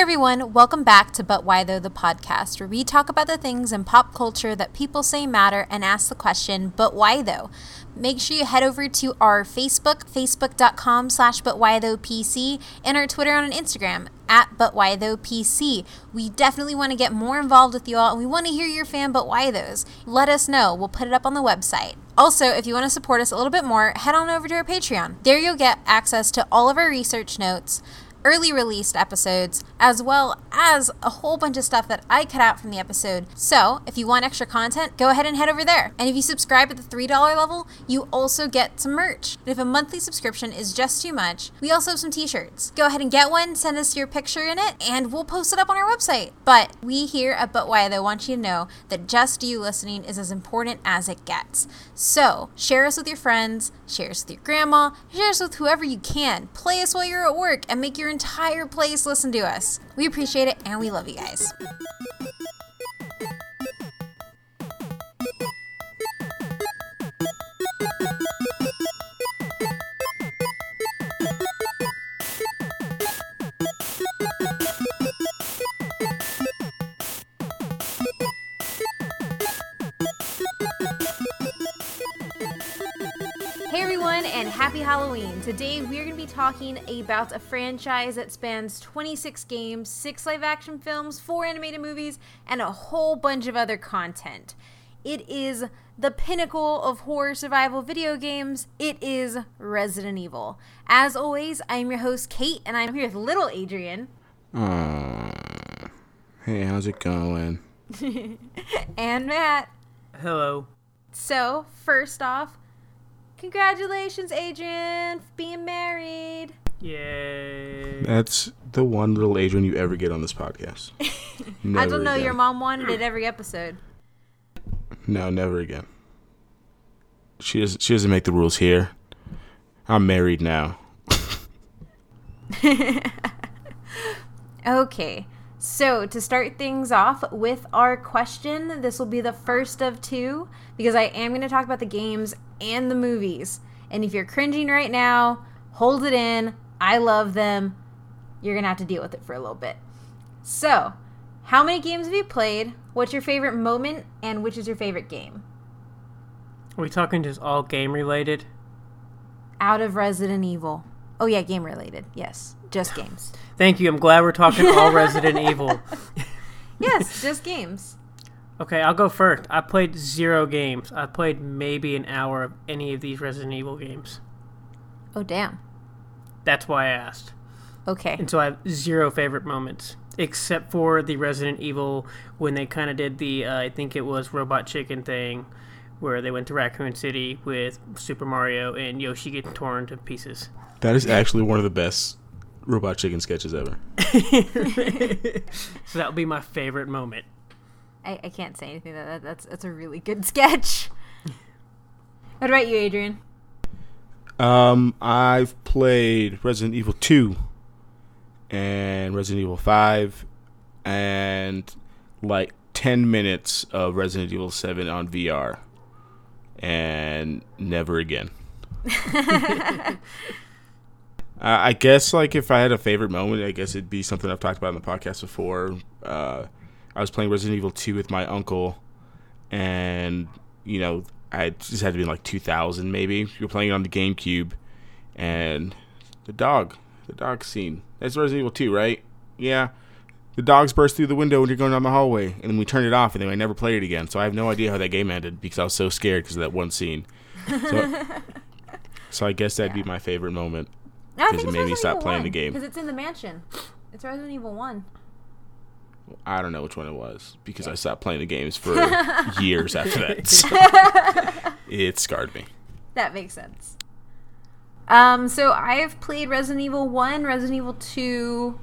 everyone, welcome back to But Why Though the podcast, where we talk about the things in pop culture that people say matter and ask the question, but why though? Make sure you head over to our Facebook, facebook.com slash but why though PC, and our Twitter and Instagram at but why though PC. We definitely want to get more involved with you all, and we want to hear your fan but why those. Let us know. We'll put it up on the website. Also, if you want to support us a little bit more, head on over to our Patreon. There you'll get access to all of our research notes early released episodes, as well as a whole bunch of stuff that I cut out from the episode. So, if you want extra content, go ahead and head over there. And if you subscribe at the $3 level, you also get some merch. And if a monthly subscription is just too much, we also have some t shirts. Go ahead and get one, send us your picture in it, and we'll post it up on our website. But we here at But Why Though want you to know that just you listening is as important as it gets. So, share us with your friends, share us with your grandma, share us with whoever you can. Play us while you're at work and make your entire place listen to us. We appreciate it and we love you guys. Happy Halloween! Today we are going to be talking about a franchise that spans 26 games, 6 live action films, 4 animated movies, and a whole bunch of other content. It is the pinnacle of horror survival video games. It is Resident Evil. As always, I'm your host, Kate, and I'm here with little Adrian. Aww. Hey, how's it going? and Matt. Hello. So, first off, congratulations, Adrian, for being married. Yay. That's the one little Adrian you ever get on this podcast. I don't know, again. your mom wanted it every episode. No, never again. She doesn't. She doesn't make the rules here. I'm married now. Okay, so to start things off with our question, this will be the first of two because I am going to talk about the games and the movies. And if you're cringing right now, hold it in. I love them. You're going to have to deal with it for a little bit. So, how many games have you played? What's your favorite moment? And which is your favorite game? Are we talking just all game related? Out of Resident Evil. Oh, yeah, game related. Yes, just games. Thank you. I'm glad we're talking all Resident Evil. Yes, just games. Okay, I'll go first. I played zero games. I played maybe an hour of any of these Resident Evil games. Oh, damn. That's why I asked. Okay. And so I have zero favorite moments, except for the Resident Evil when they kind of did the, uh, I think it was Robot Chicken thing, where they went to Raccoon City with Super Mario and Yoshi getting torn to pieces. That is actually one of the best Robot Chicken sketches ever. So that'll be my favorite moment. I, I can't say anything. That, that that's that's a really good sketch. what about you, Adrian? Um, I've played Resident Evil 2 and Resident Evil 5 and like 10 minutes of Resident Evil 7 on VR and never again. Uh, I guess like if I had a favorite moment, I guess it'd be something I've talked about in the podcast before. Uh, I was playing Resident Evil 2 with my uncle and you know, I just had to be in like 2000 maybe. You're playing it on the GameCube and the dog, the dog scene. That's Resident Evil 2, right? Yeah. The dogs burst through the window when you're going down the hallway, and then we turned it off, and then I never played it again. So I have no idea how that game ended because I was so scared because of that one scene. So, so I guess that'd be my favorite moment. I 'Cause it made me stop playing the game. because it's in the mansion. It's Resident Evil One. I don't know which one it was because I stopped playing the games for years after that. So it scarred me. That makes sense. Um, so I've played Resident Evil One, Resident Evil Two,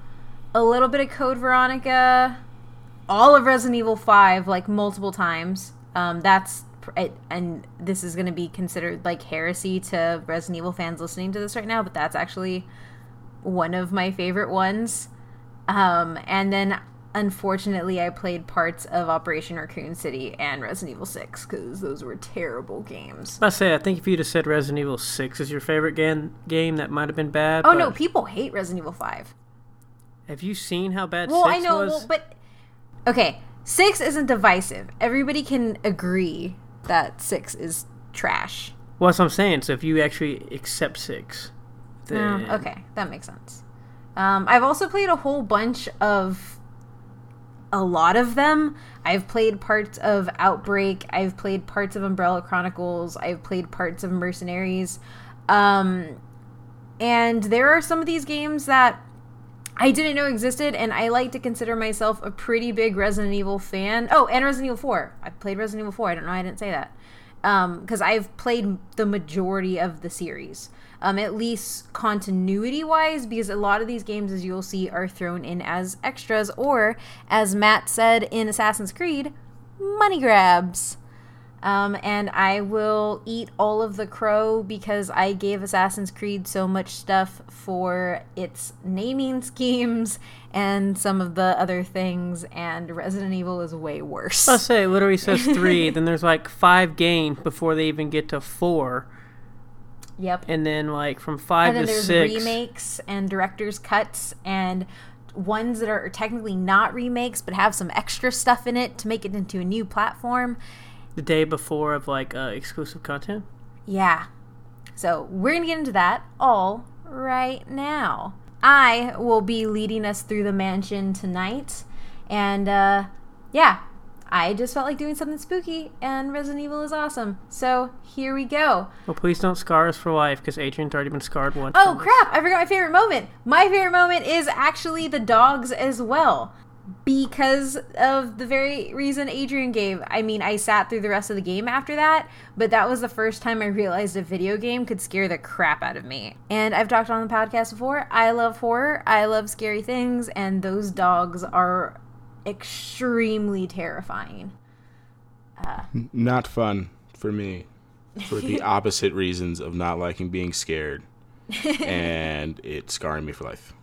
a little bit of Code Veronica, all of Resident Evil Five, like multiple times. Um, that's and this is going to be considered like heresy to Resident Evil fans listening to this right now, but that's actually one of my favorite ones. Um, and then unfortunately, I played parts of Operation Raccoon City and Resident Evil Six because those were terrible games. I say, I think if you'd have said Resident Evil 6 is your favorite game, game that might have been bad. Oh no, people hate Resident Evil Five. Have you seen how bad Well, I know, well, but okay, six isn't divisive. Everybody can agree that six is trash. Well, that's what I'm saying. So if you actually accept six, then Mm, okay, that makes sense. Um, I've also played a whole bunch of a lot of them. I've played parts of Outbreak. I've played parts of Umbrella Chronicles. I've played parts of Mercenaries. Um, and there are some of these games that I didn't know existed, and I like to consider myself a pretty big Resident Evil fan. Oh, and Resident Evil 4. I played Resident Evil 4. I don't know. I didn't say that. Because I've played the majority of the series. Um, at least continuity wise, because a lot of these games, as you'll see, are thrown in as extras, or as Matt said in Assassin's Creed, money grabs. Um, and I will eat all of the crow because I gave Assassin's Creed so much stuff for its naming schemes and some of the other things, and Resident Evil is way worse. I'll say it literally says three. then there's like five games before they even get to four, Yep. and then like from five and then to there's six. remakes and director's cuts and ones that are technically not remakes but have some extra stuff in it to make it into a new platform. The day before of like uh, exclusive content. Yeah. So we're going to get into that all right now. I will be leading us through the mansion tonight. And uh, yeah, I just felt like doing something spooky, and Resident Evil is awesome. So here we go. Well, please don't scar us for life because Adrian's already been scarred once. Oh crap! I forgot my favorite moment. My favorite moment is actually the dogs as well. Because of the very reason Adrian gave. I mean, I sat through the rest of the game after that, but that was the first time I realized a video game could scare the crap out of me. And I've talked on the podcast before. I love horror, I love scary things, and those dogs are extremely terrifying. Not fun for me for the opposite reasons of not liking being scared and it scarring me for life.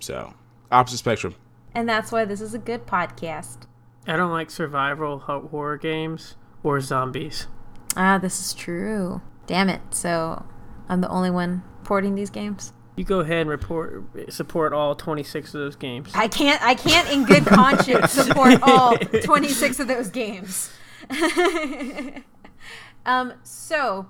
So, opposite spectrum. And that's why this is a good podcast. I don't like survival horror games or zombies. Ah, this is true. Damn it. So I'm the only one porting these games. You go ahead and report support all 26 of those games. I can't I can't in good conscience support all 26 of those games. um so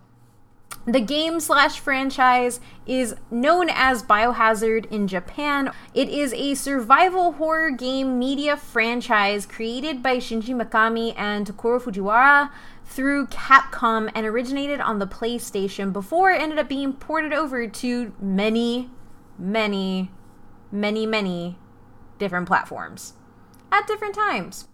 the game slash franchise is known as Biohazard in Japan. It is a survival horror game media franchise created by Shinji Mikami and Tokuro Fujiwara through Capcom and originated on the PlayStation before it ended up being ported over to many, many, many, many different platforms at different times.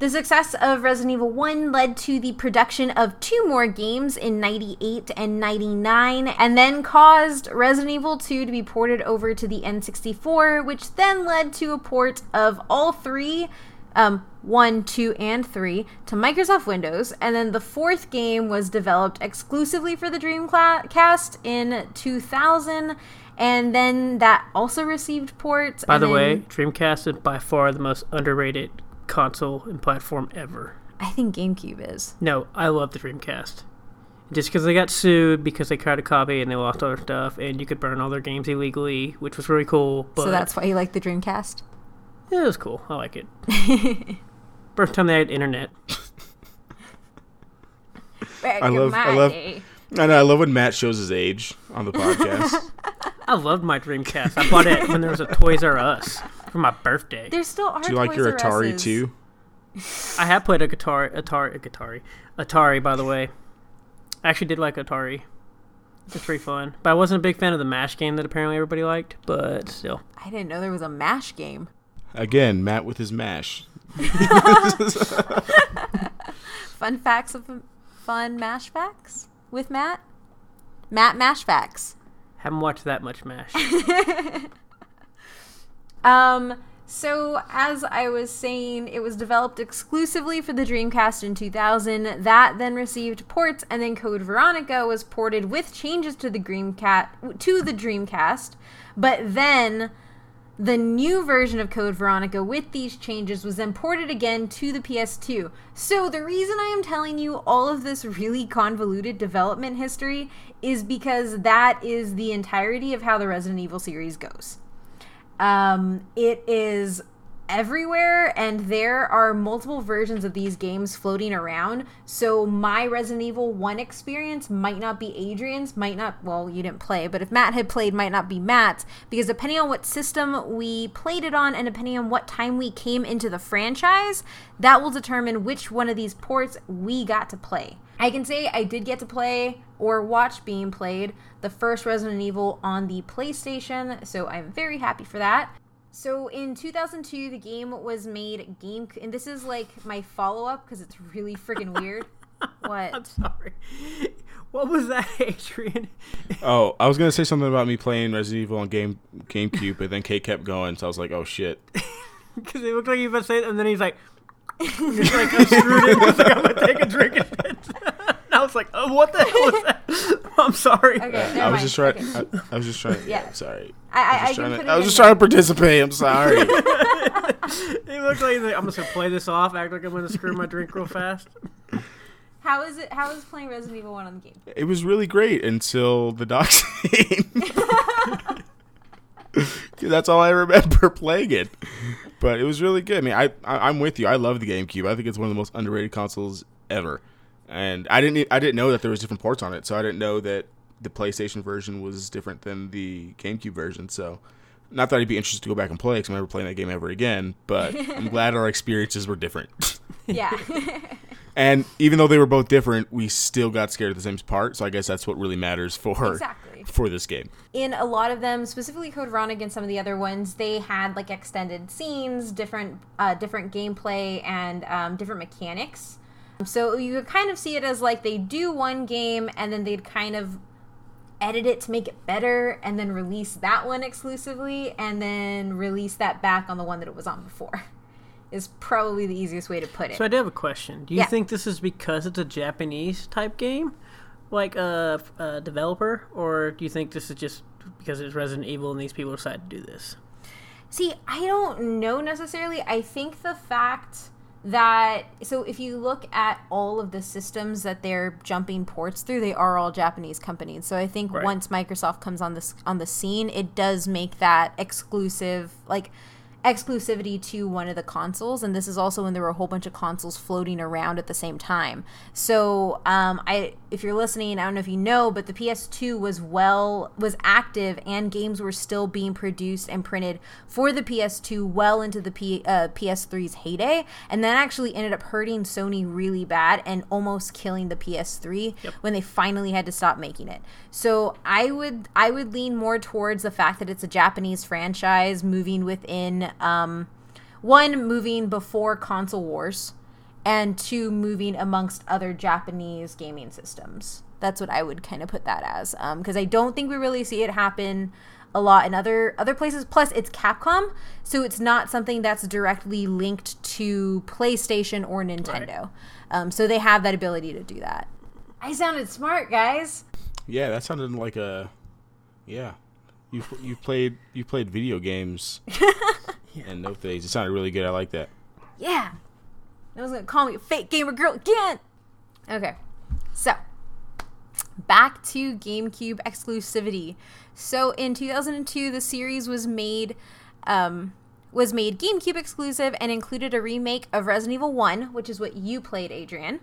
The success of Resident Evil 1 led to the production of two more games in 98 and 99, and then caused Resident Evil 2 to be ported over to the N64, which then led to a port of all three um, 1, 2, and 3 to Microsoft Windows, and then the fourth game was developed exclusively for the Dreamcast in 2000, and then that also received ports. By the then- way, Dreamcast is by far the most underrated console and platform ever. I think GameCube is. No, I love the Dreamcast. Just because they got sued because they tried to copy and they lost all their stuff, and you could burn all their games illegally, which was really cool. But so that's why you like the Dreamcast? it was cool. I like it. First time they had internet. Back I love- my I love- day. I know. I love when Matt shows his age on the podcast. I loved my Dreamcast. I bought it when there was a Toys R Us for my birthday. There still are. Do you like your Atari Us's. too? I have played a guitar, Atari, Atari, Atari. By the way, I actually did like Atari. It's pretty fun, but I wasn't a big fan of the Mash game that apparently everybody liked. But still, I didn't know there was a Mash game. Again, Matt with his mash. Fun facts of fun Mash facts with Matt. Matt Mash facts. haven't watched that much Mash. Um. So as I was saying, it was developed exclusively for the Dreamcast in 2000. That then received ports, and then Code Veronica was ported with changes to the Dreamcast to the Dreamcast. But then the new version of Code Veronica with these changes was then ported again to the PS2. So the reason I am telling you all of this really convoluted development history is because that is the entirety of how the Resident Evil series goes. Um, it is everywhere and there are multiple versions of these games floating around. So my resident evil 1 experience might not be adrian's might not well you didn't play but if matt had played might not be matt's because depending on what system we played it on and depending on what time we came into the franchise that will determine which one of these ports we got to play. I can say i did get to play or watch being played the first resident evil on the playstation so i'm very happy for that so in 2002, the game was made game, and this is like my follow up because it's really freaking weird. what? I'm sorry. What was that, Adrian? Oh, I was gonna say something about me playing Resident Evil on game GameCube, but then Kate kept going, so I was like, "Oh shit!" Because it looked like he was about to say it, and then he's like, he's like, I screwed it. He's like, I'm gonna take a drink of it. And I was like, oh, what the hell was that? I'm sorry. Okay, never I was mind. just trying. Okay. I, I was just trying. Yeah. Yeah, sorry. I, I, I I was just, trying put to, I was just trying to participate. I'm sorry. He looked like like, I'm just gonna play this off, act like I'm gonna screw my drink real fast. How is it? How is playing Resident Evil One on the game? it was really great until the dock scene. 'Cause That's all I remember playing it. But it was really good. I mean, I, I I'm with you. I love the GameCube. I think it's one of the most underrated consoles ever. And I didn't I didn't know that there was different ports on it, so I didn't know that the PlayStation version was different than the GameCube version. So, not that I'd be interested to go back and play because I'm never playing that game ever again. But I'm glad our experiences were different. Yeah. And even though they were both different, we still got scared at the same part. So I guess that's what really matters for Exactly. for this game. in a lot of them, specifically Code Veronica and some of the other ones, they had like extended scenes, different uh, different gameplay, and um, different mechanics. So you could kind of see it as like they do one game and then they'd kind of edit it to make it better and then release that one exclusively and then release that back on the one that it was on before. Is probably the easiest way to put it. So I do have a question. Do you Yeah. think this is because it's a Japanese type game, like a, a developer, or do you think this is just because it's Resident Evil and these people decided to do this? See, I don't know necessarily. I think the fact that so if you look at all of the systems that they're jumping ports through, they are all Japanese companies. So I think Right. once Microsoft comes on this on the scene, it does make that exclusive like exclusivity to one of the consoles and this is also when there were a whole bunch of consoles floating around at the same time so um, i if you're listening i don't know if you know but the ps2 was well was active and games were still being produced and printed for the ps2 well into the P, uh, ps3's heyday. And that actually ended up hurting sony really bad and almost killing the ps3 when they finally had to stop making it. So i would i would lean more towards the fact that it's a japanese franchise moving within um, one moving before console wars and two moving amongst other japanese gaming systems that's what i would kind of put that as because i don't think we really see it happen a lot in other other places plus it's capcom so it's not something that's directly linked to playstation or nintendo um, so they have that ability to do that i sounded smart guys Yeah, that sounded like a yeah. You you played you played video games and no things. It sounded really good. I like that. Yeah. No one's gonna call me a fake gamer girl again. Okay. So back to GameCube exclusivity. So in 2002, the series was made um, was made GameCube exclusive and included a remake of Resident Evil 1, which is what you played, Adrian.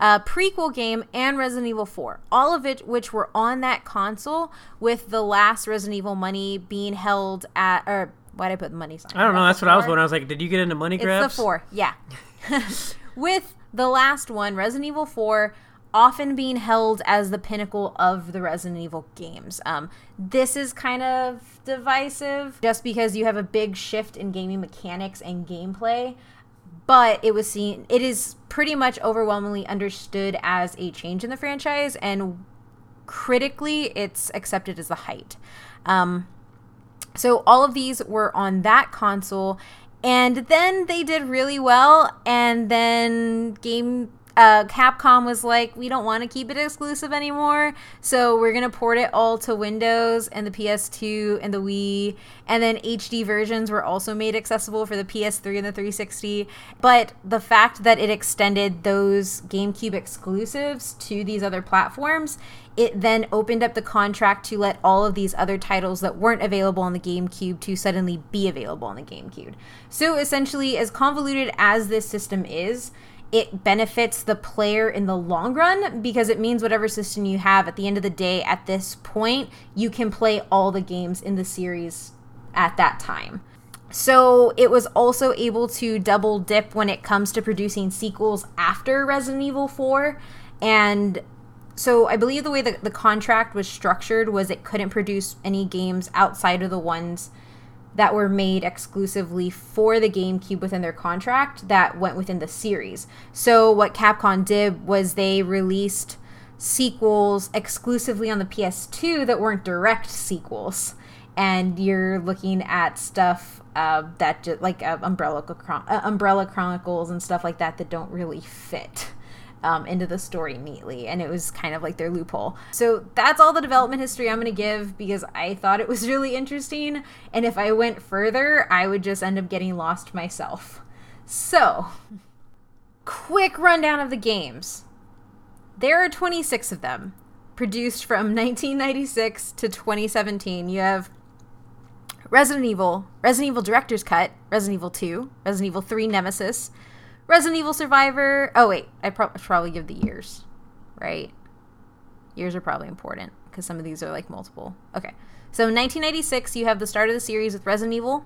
A prequel game and Resident Evil 4, all of it which were on that console, with the last Resident Evil money being held at or why did I put the money sign? I don't know. That's what I was wondering. I was like, did you get into money It's grabs? the four, yeah. With the last one, Resident Evil 4, often being held as the pinnacle of the Resident Evil games. Um, this is kind of divisive just because you have a big shift in gaming mechanics and gameplay. But it was seen, it is pretty much overwhelmingly understood as a change in the franchise, and critically, it's accepted as the height. Um, so all of these were on that console, and then they did really well, and then game uh, Capcom was like, we don't want to keep it exclusive anymore, so we're gonna port it all to Windows and the PS2 and the Wii, and then HD versions were also made accessible for the PS3 and the 360. But the fact that it extended those GameCube exclusives to these other platforms, it then opened up the contract to let all of these other titles that weren't available on the GameCube to suddenly be available on the GameCube. So essentially, as convoluted as this system is, it benefits the player in the long run because it means whatever system you have at the end of the day at this point you can play all the games in the series at that time. So it was also able to double dip when it comes to producing sequels after resident evil 4 and so i believe the way that the contract was structured was it couldn't produce any games outside of the ones that were made exclusively for the GameCube within their contract that went within the series. So what Capcom did was they released sequels exclusively on the PS2 that weren't direct sequels. And you're looking at stuff uh, that just like uh, Umbrella uh, Umbrella Chronicles and stuff like that that don't really fit um, into the story neatly, and it was kind of like their loophole. So that's all the development history I'm going to give because I thought it was really interesting, and if I went further, I would just end up getting lost myself. So, quick rundown of the games. There are 26 of them, produced from 1996 to 2017. You have Resident Evil, Resident Evil Director's Cut, Resident Evil 2, Resident Evil 3 Nemesis, Resident Evil Survivor. Oh wait, I pro- probably give the years, right? Years are probably important because some of these are like multiple. Okay, so 1996 you have the start of the series with Resident Evil.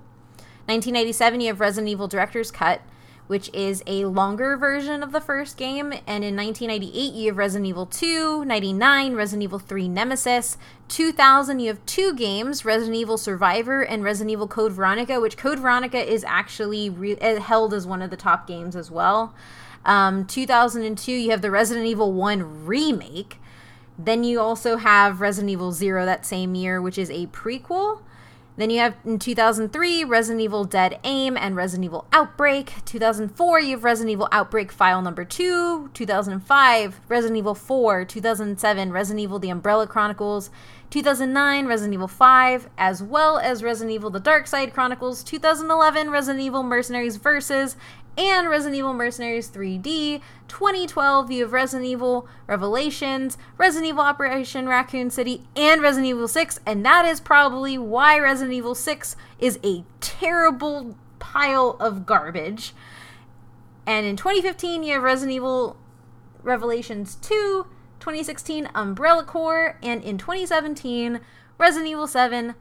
1997 you have Resident Evil Director's Cut which is a longer version of the first game. And in 1998, you have Resident Evil 2, 99, Resident Evil 3 Nemesis. 2000, you have two games Resident Evil Survivor and Resident Evil Code Veronica, which Code Veronica is actually re- uh, held as one of the top games as well. Um, 2002, you have the Resident Evil 1 remake. Then you also have Resident Evil 0 that same year, which is a prequel. Then you have in 2003 Resident Evil Dead Aim and Resident Evil Outbreak. 2004 you have Resident Evil Outbreak File Number 2. 2005 Resident Evil 4. 2007 Resident Evil The Umbrella Chronicles. 2009 Resident Evil 5, as well as Resident Evil The Dark Side Chronicles. 2011 Resident Evil Mercenaries Versus and Resident Evil Mercenaries 3D. 2012, you have Resident Evil Revelations, Resident Evil Operation Raccoon City, and Resident Evil 6, and that is probably why Resident Evil 6 is a terrible pile of garbage. And in 2015, you have Resident Evil Revelations 2, 2016, Umbrella Corps, and in 2017, Resident Evil 7,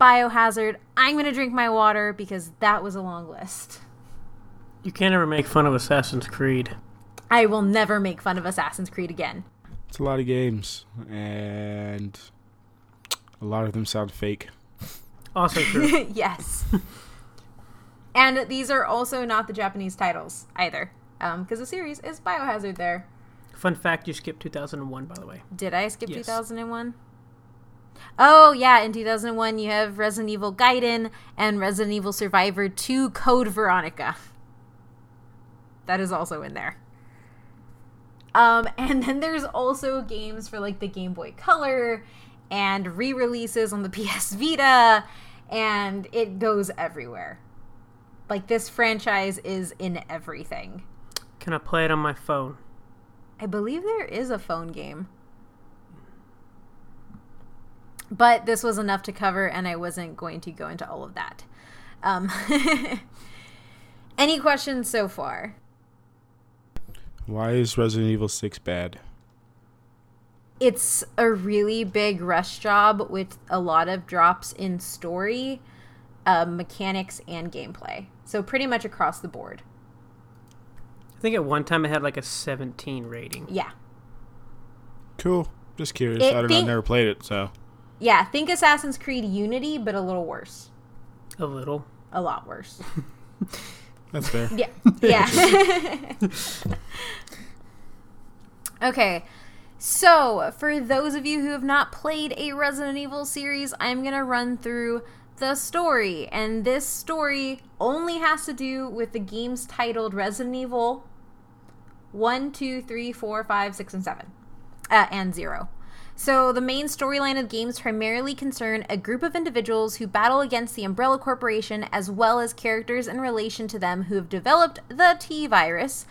Biohazard. I'm going to drink my water because that was a long list. You can't ever make fun of Assassin's Creed. I will never make fun of Assassin's Creed again. It's a lot of games, and a lot of them sound fake. Also true. yes. and these are also not the Japanese titles either, because um, the series is Biohazard there. Fun fact: you skipped 2001, by the way. Did I skip yes. 2001? Oh yeah, in 2001 you have Resident Evil Gaiden and Resident Evil Survivor 2 Code Veronica. That is also in there. Um, and then there's also games for like the Game Boy Color and re releases on the PS Vita, and it goes everywhere. Like, this franchise is in everything. Can I play it on my phone? I believe there is a phone game. But this was enough to cover, and I wasn't going to go into all of that. Um, any questions so far? Why is Resident Evil 6 bad? It's a really big rush job with a lot of drops in story, uh, mechanics, and gameplay. So, pretty much across the board. I think at one time it had like a 17 rating. Yeah. Cool. Just curious. It, I don't think, know. I never played it, so. Yeah, think Assassin's Creed Unity, but a little worse. A little. A lot worse. That's fair. Yeah. Yeah. okay. So, for those of you who have not played a Resident Evil series, I'm going to run through the story. And this story only has to do with the games titled Resident Evil one, two, three, four, five, six, and seven, uh, and zero. So, the main storyline of games primarily concern a group of individuals who battle against the Umbrella Corporation, as well as characters in relation to them who have developed the T virus,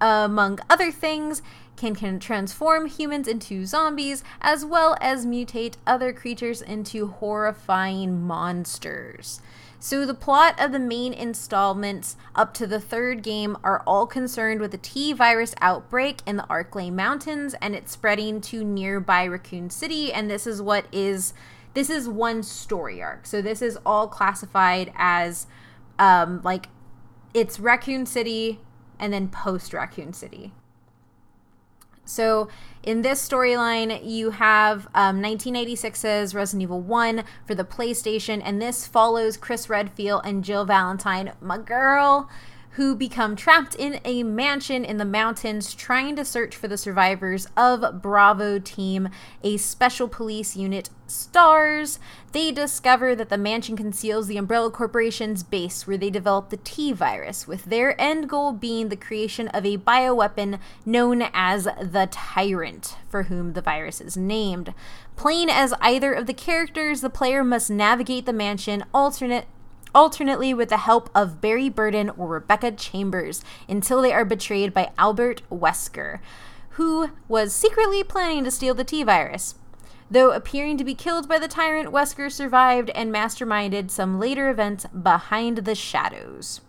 among other things, can, can transform humans into zombies, as well as mutate other creatures into horrifying monsters. So, the plot of the main installments up to the third game are all concerned with a T virus outbreak in the Arklay Mountains and it's spreading to nearby Raccoon City. And this is what is this is one story arc. So, this is all classified as um, like it's Raccoon City and then post Raccoon City. So in this storyline, you have um, 1986's Resident Evil 1 for the PlayStation, and this follows Chris Redfield and Jill Valentine, my girl, who become trapped in a mansion in the mountains trying to search for the survivors of Bravo Team, a special police unit stars. They discover that the mansion conceals the Umbrella Corporation's base where they develop the T virus, with their end goal being the creation of a bioweapon known as the Tyrant, for whom the virus is named. Playing as either of the characters, the player must navigate the mansion alternate alternately with the help of Barry Burton or Rebecca Chambers, until they are betrayed by Albert Wesker, who was secretly planning to steal the T virus. Though appearing to be killed by the tyrant, Wesker survived and masterminded some later events behind the shadows.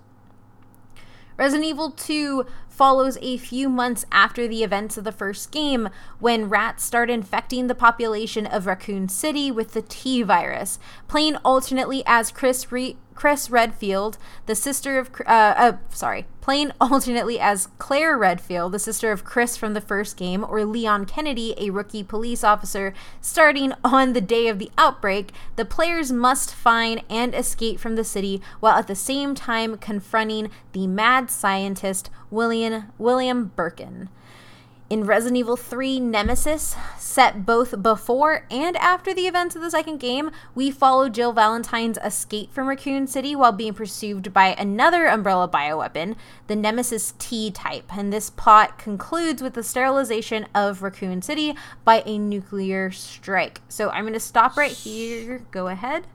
Resident Evil 2 follows a few months after the events of the first game when rats start infecting the population of Raccoon City with the T virus. Playing alternately as Chris Re- Chris Redfield, the sister of uh, uh, sorry, playing alternately as Claire Redfield, the sister of Chris from the first game, or Leon Kennedy, a rookie police officer. Starting on the day of the outbreak, the players must find and escape from the city while at the same time confronting the mad scientist William William Birkin. In Resident Evil 3 Nemesis, set both before and after the events of the second game, we follow Jill Valentine's escape from Raccoon City while being pursued by another Umbrella bioweapon, the Nemesis T type. And this plot concludes with the sterilization of Raccoon City by a nuclear strike. So I'm going to stop right here. Go ahead.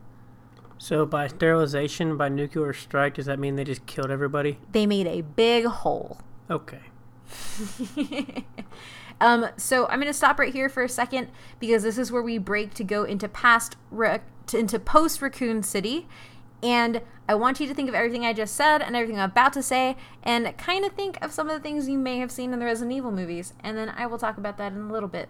So by sterilization, by nuclear strike, does that mean they just killed everybody? They made a big hole. Okay. um, so I'm going to stop right here for a second because this is where we break to go into past to, into post Raccoon City, and I want you to think of everything I just said and everything I'm about to say, and kind of think of some of the things you may have seen in the Resident Evil movies, and then I will talk about that in a little bit.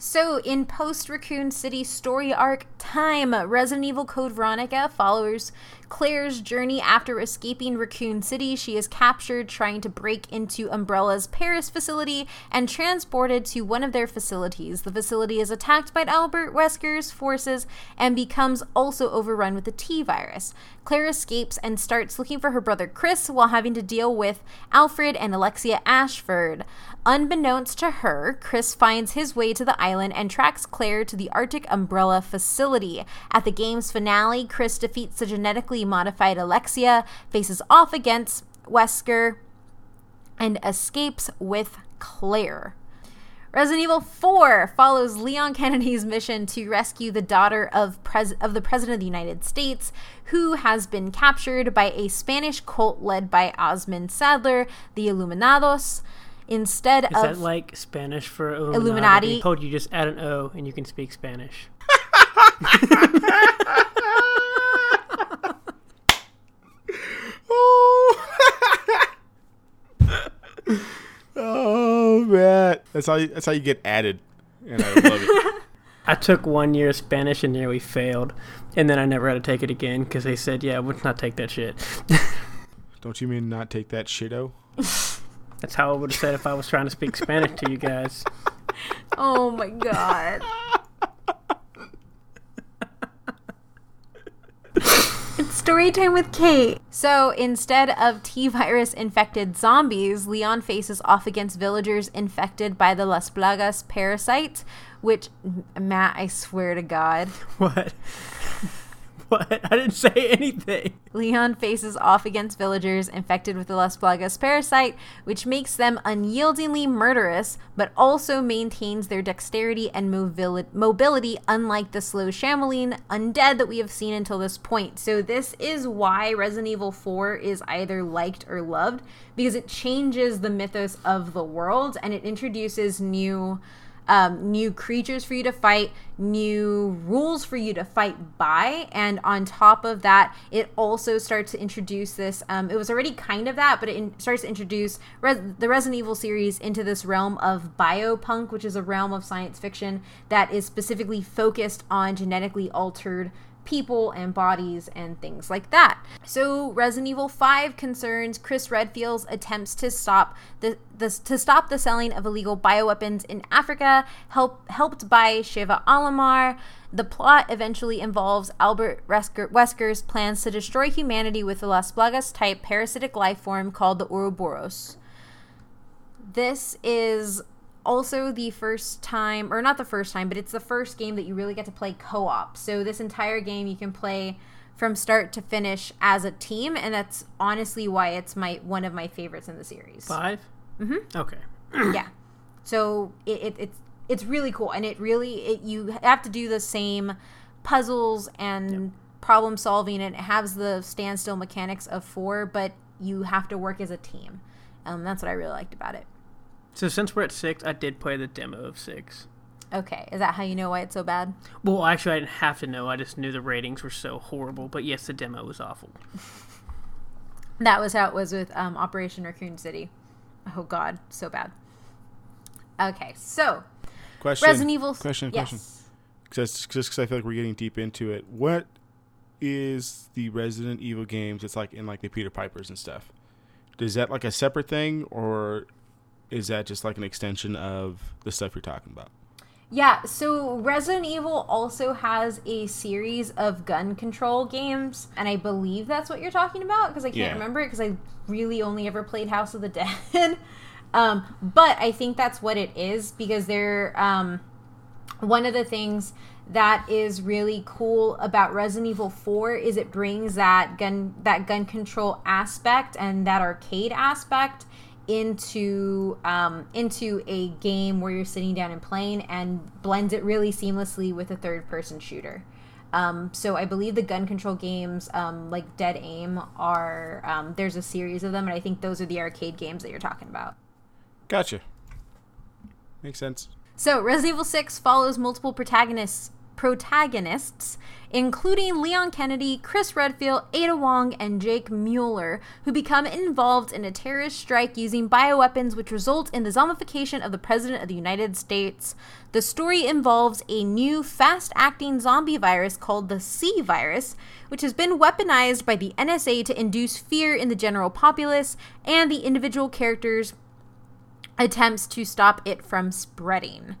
So, in post Raccoon City story arc time, Resident Evil Code Veronica follows Claire's journey after escaping Raccoon City. She is captured trying to break into Umbrella's Paris facility and transported to one of their facilities. The facility is attacked by Albert Wesker's forces and becomes also overrun with the T virus. Claire escapes and starts looking for her brother Chris while having to deal with Alfred and Alexia Ashford. Unbeknownst to her, Chris finds his way to the island and tracks Claire to the Arctic Umbrella facility. At the game's finale, Chris defeats the genetically modified Alexia, faces off against Wesker, and escapes with Claire. Resident Evil 4 follows Leon Kennedy's mission to rescue the daughter of, pres- of the President of the United States, who has been captured by a Spanish cult led by Osmund Saddler, the Illuminados. Instead Is of that like Spanish for Illuminati? Illuminati. They told you just add an O and you can speak Spanish. oh man, that's how you, that's how you get added, and I love it. I took one year of Spanish and nearly failed, and then I never had to take it again because they said, "Yeah, let's not take that shit." Don't you mean not take that shito? That's how I would have said if I was trying to speak Spanish to you guys. Oh my god. it's story time with Kate. So instead of T virus infected zombies, Leon faces off against villagers infected by the Las Plagas parasite, which, Matt, I swear to God. What? What? I didn't say anything. Leon faces off against villagers infected with the Las Plagas parasite, which makes them unyieldingly murderous, but also maintains their dexterity and mobility, unlike the slow Shamaline undead that we have seen until this point. So, this is why Resident Evil 4 is either liked or loved, because it changes the mythos of the world and it introduces new um, new creatures for you to fight, new rules for you to fight by. And on top of that, it also starts to introduce this. Um, it was already kind of that, but it in, starts to introduce Res- the Resident Evil series into this realm of biopunk, which is a realm of science fiction that is specifically focused on genetically altered people and bodies and things like that. So Resident Evil 5 concerns Chris Redfield's attempts to stop the, the to stop the selling of illegal bioweapons in Africa, help, helped by Sheva Alomar. The plot eventually involves Albert Wesker, Wesker's plans to destroy humanity with a Las Plagas type parasitic life form called the Ouroboros. This is also the first time, or not the first time, but it's the first game that you really get to play co op. So this entire game you can play from start to finish as a team, and that's honestly why it's my one of my favorites in the series. 5 Mm-hmm. Okay. yeah. So it, it, it's it's really cool, and it really it, you have to do the same puzzles and yep. problem solving, and it has the standstill mechanics of four, but you have to work as a team. Um, that's what I really liked about it. So since we're at six, I did play the demo of six. Okay, is that how you know why it's so bad? Well, actually, I didn't have to know. I just knew the ratings were so horrible. But yes, the demo was awful. that was how it was with um, Operation Raccoon City. Oh God, so bad. Okay, so question, Resident Evil. Question, yes. question. Just because I feel like we're getting deep into it. What is the Resident Evil games? It's like in like the Peter Pipers and stuff. Is that like a separate thing, or is that just like an extension of the stuff you're talking about? Yeah, so Resident Evil also has a series of gun control games, and I believe that's what you're talking about because I can't yeah. remember it because I really only ever played House of the Dead. um, but I think that's what it is because they're um, one of the things that is really cool about Resident Evil 4 is it brings that gun that gun control aspect and that arcade aspect into um, into a game where you're sitting down and playing and blends it really seamlessly with a third person shooter. Um, so I believe the gun control games, um, like Dead Aim, are um, there's a series of them, and I think those are the arcade games that you're talking about. Gotcha. Makes sense. So Resident Evil Six follows multiple protagonists protagonists, including Leon Kennedy, Chris Redfield, Ada Wong, and Jake Muller, who become involved in a terrorist strike using bioweapons which result in the zombification of the President of the United States. The story involves a new fast acting zombie virus called the C virus, which has been weaponized by the NSA to induce fear in the general populace, and the individual characters' attempts to stop it from spreading.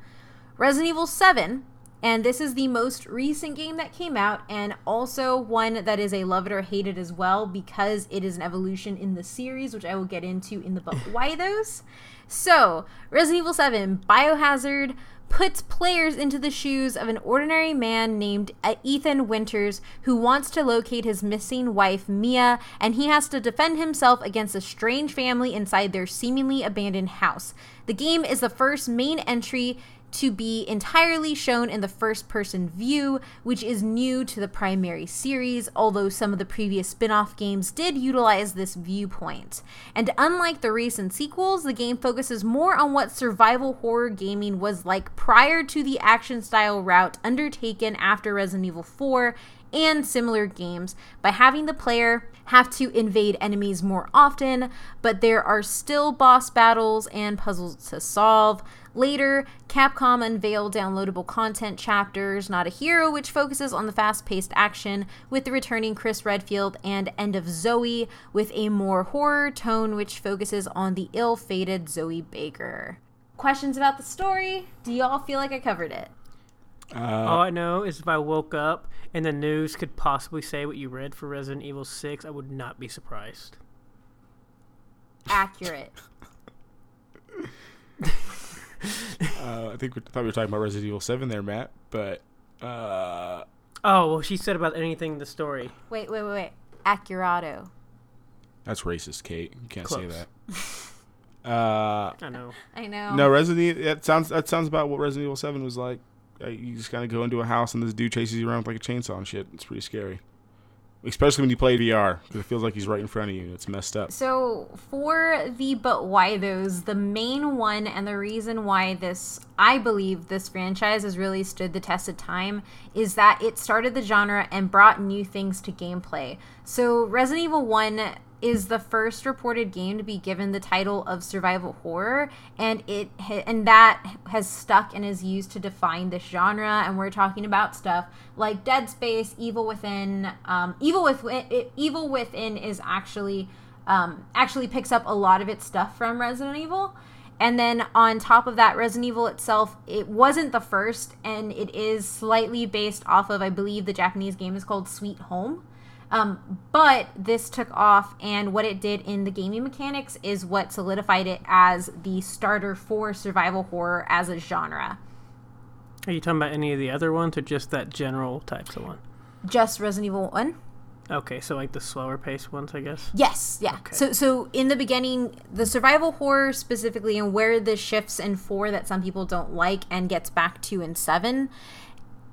Resident Evil 7 and this is the most recent game that came out, and also one that is a love it or hate it as well, because it is an evolution in the series, which I will get into in the book. Why those? So, Resident Evil 7 Biohazard puts players into the shoes of an ordinary man named Ethan Winters who wants to locate his missing wife, Mia, and he has to defend himself against a strange family inside their seemingly abandoned house. The game is the first main entry to be entirely shown in the first person view, which is new to the primary series, although some of the previous spin off games did utilize this viewpoint. And unlike the recent sequels, the game focuses more on what survival horror gaming was like prior to the action style route undertaken after Resident Evil 4 and similar games by having the player have to invade enemies more often, but there are still boss battles and puzzles to solve. Later, Capcom unveiled downloadable content chapters Not a Hero, which focuses on the fast paced action with the returning Chris Redfield, and End of Zoe, with a more horror tone, which focuses on the ill fated Zoe Baker. Questions about the story? Do y'all feel like I covered it? Uh, All I know is if I woke up and the news could possibly say what you read for Resident Evil 6, I would not be surprised. Accurate. uh, I think we thought we were talking about Resident Evil Seven there, Matt. But uh, Oh, well, she said about anything in the story. Wait, wait, wait, wait. Accurato. That's racist, Kate. You can't Close. say that. Uh, I know. I know. no, Resident Evil. That sounds that sounds about what Resident Evil Seven was like. Uh, you just kind of go into a house and this dude chases you around with like a chainsaw and shit. It's pretty scary, especially when you play VR because it feels like he's right in front of you. And it's messed up. So for the but why those, the main one and the reason why this I believe this franchise has really stood the test of time is that it started the genre and brought new things to gameplay. So Resident Evil 1 is the first reported game to be given the title of survival horror and it and that has stuck and is used to define this genre and we're talking about stuff like Dead Space, Evil Within, um, Evil Within, Evil Within is actually um, actually picks up a lot of its stuff from Resident Evil. And then on top of that, Resident Evil itself, it wasn't the first, and it is slightly based off of, I believe, the Japanese game is called Sweet Home. Um, but this took off, and what it did in the gaming mechanics is what solidified it as the starter for survival horror as a genre. Are you talking about any of the other ones or just that general types of one? Just Resident Evil 1? Okay, so like the slower paced ones, I guess. Yes, yeah. Okay. So so in the beginning, the survival horror specifically and where the shifts in 4 that some people don't like and gets back to in 7,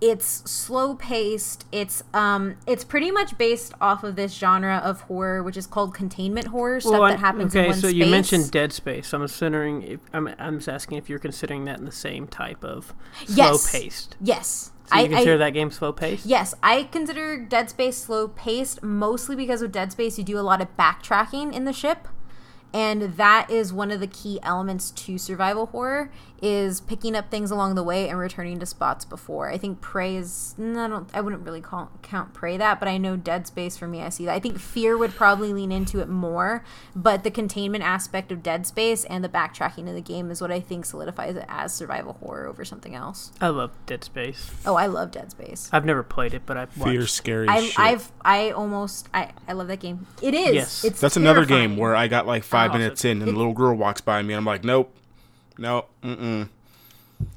it's slow paced. It's um it's pretty much based off of this genre of horror which is called containment horror, stuff Well, I- that happens okay, in one so space. you mentioned Dead Space. I'm considering. If, I'm, I'm just asking if you're considering that in the same type of slow Yes. paced. Yes. So you I, consider I that game slow paced? Yes, I consider Dead Space slow paced mostly because with Dead Space you do a lot of backtracking in the ship. And that is one of the key elements to survival horror is picking up things along the way and returning to spots before. I think Prey is no, I don't I wouldn't really call count Prey that, but I know Dead Space for me I see that. I think Fear would probably lean into it more, but the containment aspect of Dead Space and the backtracking in the game is what I think solidifies it as survival horror over something else. I love Dead Space. Oh, I love Dead Space. I've never played it, but I've Fear watched. scary I, shit. I've I almost I, I love that game. It is. Yes. It's That's another game where I got like five Oh, minutes so in and the little girl walks by me and I'm like, nope, nope, mm-mm.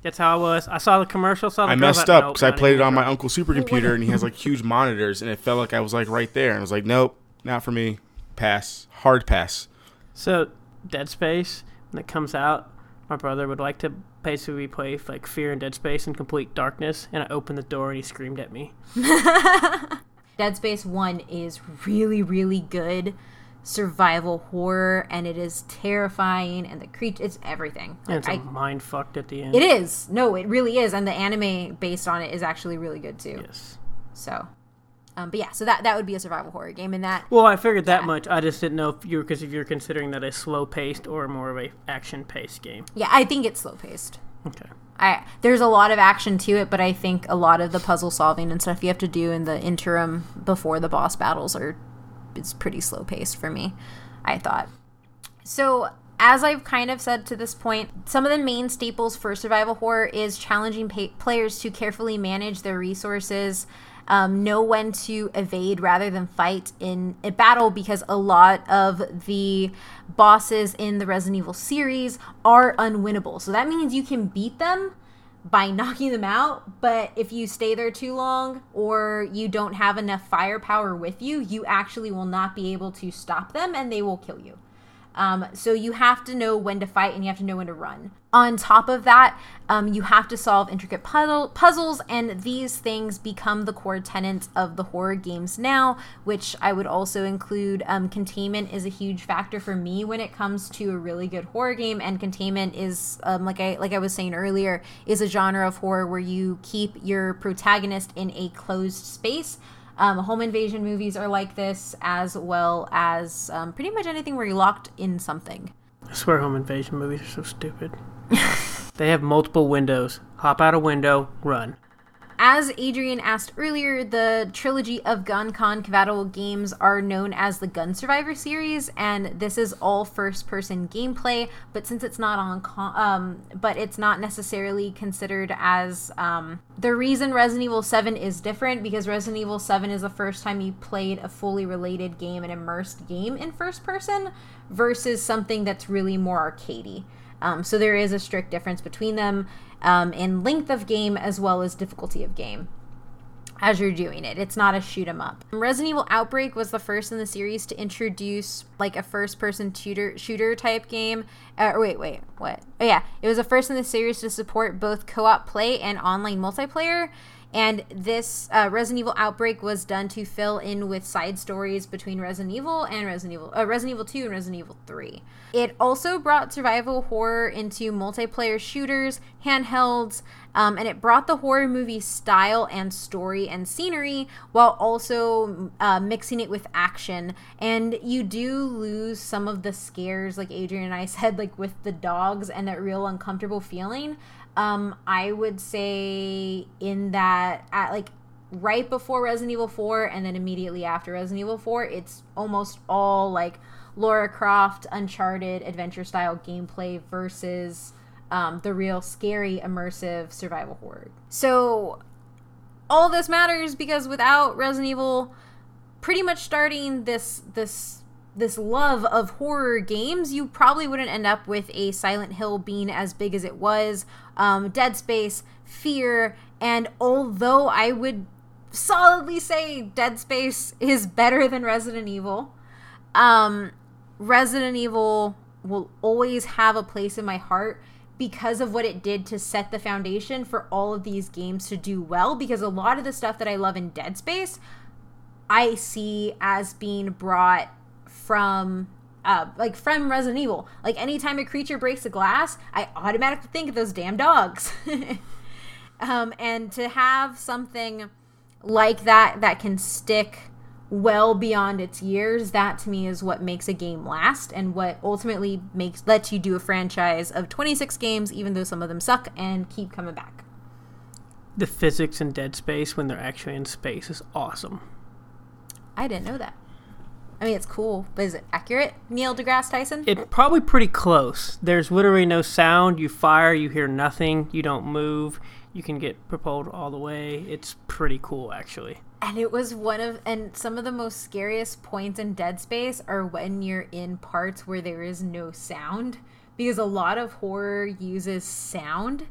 That's how I was. I saw the commercial. Saw the I girl, messed but up nope, because I played it on my uncle's supercomputer and he has like huge monitors and it felt like I was like right there and I was like, nope, not for me. Pass, hard pass. So Dead Space, when it comes out, my brother would like to basically play like Fear and Dead Space in complete darkness, and I opened the door and he screamed at me. Dead Space 1 is really, really good survival horror and it is terrifying and the creature it's everything. And Like, it's I, a mind fucked at the end. it is. No, it really is. And the anime based on it is actually really good too. Yes. So um, but yeah, so that that would be a survival horror game and that Well, I figured that Yeah. much. I just didn't know if you because if you're considering that a slow paced or more of a action paced game. yeah, I think it's slow paced. Okay. I there's a lot of action to it, but I think a lot of the puzzle solving and stuff you have to do in the interim before the boss battles are it's pretty slow paced for me. I thought. So as I've kind of said to this point, some of the main staples for survival horror is challenging players to carefully manage their resources, um, know when to evade rather than fight in a battle because a lot of the bosses in the Resident Evil series are unwinnable. So that means you can beat them by knocking them out, but if you stay there too long or you don't have enough firepower with you, you actually will not be able to stop them and they will kill you. Um, so you have to know when to fight and you have to know when to run. On top of that, um, you have to solve intricate puzzle- puzzles, and these things become the core tenets of the horror games now, which I would also include. Um, containment is a huge factor for me when it comes to a really good horror game, and containment is, um, like I like I was saying earlier, is a genre of horror where you keep your protagonist in a closed space. Um, home invasion movies are like this, as well as um, pretty much anything where you're locked in something. I swear, home invasion movies are so stupid. they have multiple windows. Hop out a window, run. As Adrian asked earlier, the trilogy of GunCon compatible games are known as the Gun Survivor series, and this is all first-person gameplay. But since it's not on, con- um, but it's not necessarily considered as um, the reason Resident Evil Seven is different because Resident Evil Seven is the first time you played a fully related game, an immersed game in first person, versus something that's really more arcadey. Um, so there is a strict difference between them um, in length of game as well as difficulty of game. as you're doing it. It's not a shoot 'em up. Resident Evil Outbreak was the first in the series to introduce like a first person shooter shooter type game. Uh, wait, wait, what? Oh yeah, it was the first in the series to support both co-op play and online multiplayer. And this uh, Resident Evil Outbreak was done to fill in with side stories between Resident Evil and Resident Evil, uh, Resident Evil 2 and Resident Evil 3. It also brought survival horror into multiplayer shooters, handhelds, um, and it brought the horror movie style and story and scenery while also uh, mixing it with action. And you do lose some of the scares, like Adrian and I said, like with the dogs and that real uncomfortable feeling. Um, I would say in that at like right before Resident Evil 4 and then immediately after Resident Evil 4, it's almost all like Lara Croft, Uncharted, adventure style gameplay versus um, the real scary, immersive survival horror. So all this matters because without Resident Evil pretty much starting this this this love of horror games, you probably wouldn't end up with a Silent Hill being as big as it was, um, Dead Space, Fear, and although I would solidly say Dead Space is better than Resident Evil, um, Resident Evil will always have a place in my heart because of what it did to set the foundation for all of these games to do well. Because a lot of the stuff that I love in Dead Space, I see as being brought from uh, like from Resident Evil. Like anytime a creature breaks a glass, I automatically think of those damn dogs. um, and to have something like that that can stick well beyond its years, that to me is what makes a game last and what ultimately makes lets you do a franchise of 26 games, even though some of them suck, and keep coming back. The physics in Dead Space when they're actually in space is awesome. I didn't know that. I mean, it's cool, but is it accurate, Neil deGrasse Tyson? It's probably pretty close. There's literally no sound. You fire, you hear nothing, you don't move. You can get propelled all the way. It's pretty cool, actually. And it was one of, and some of the most scariest points in Dead Space are when you're in parts where there is no sound, because a lot of horror uses sound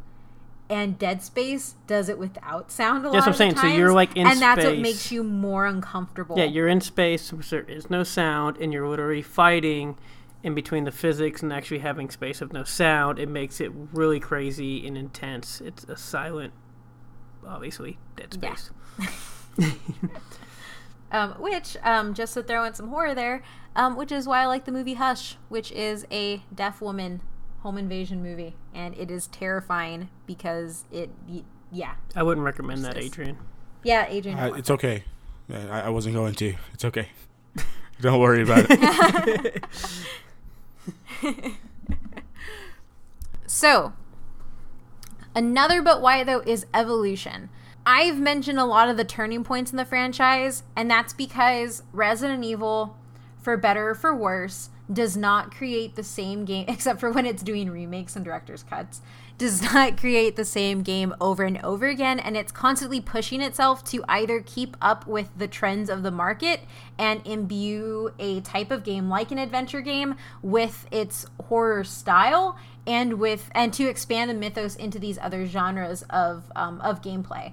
and Dead Space does it without sound a That's lot what I'm saying. of So you're, like, in space. and that's what makes you more uncomfortable. Yeah, you're in space. There is no sound, and you're literally fighting in between the physics and actually having space of no sound. It makes it really crazy and intense. It's a silent, obviously, Dead Yeah. Space. Um, which, um, just to throw in some horror there, um, which is why I like the movie Hush, which is a deaf woman home invasion movie, and it is terrifying because it, yeah, I wouldn't recommend that, Adrian. yeah, Adrian. Uh, it's okay. I, I wasn't going to. It's okay. Don't worry about it. So, another but why though is evolution. I've mentioned a lot of the turning points in the franchise, and that's because Resident Evil, for better or for worse, does not create the same game, except for when it's doing remakes and director's cuts, does not create the same game over and over again. And it's constantly pushing itself to either keep up with the trends of the market and imbue a type of game like an adventure game with its horror style and with and to expand the mythos into these other genres of um, of gameplay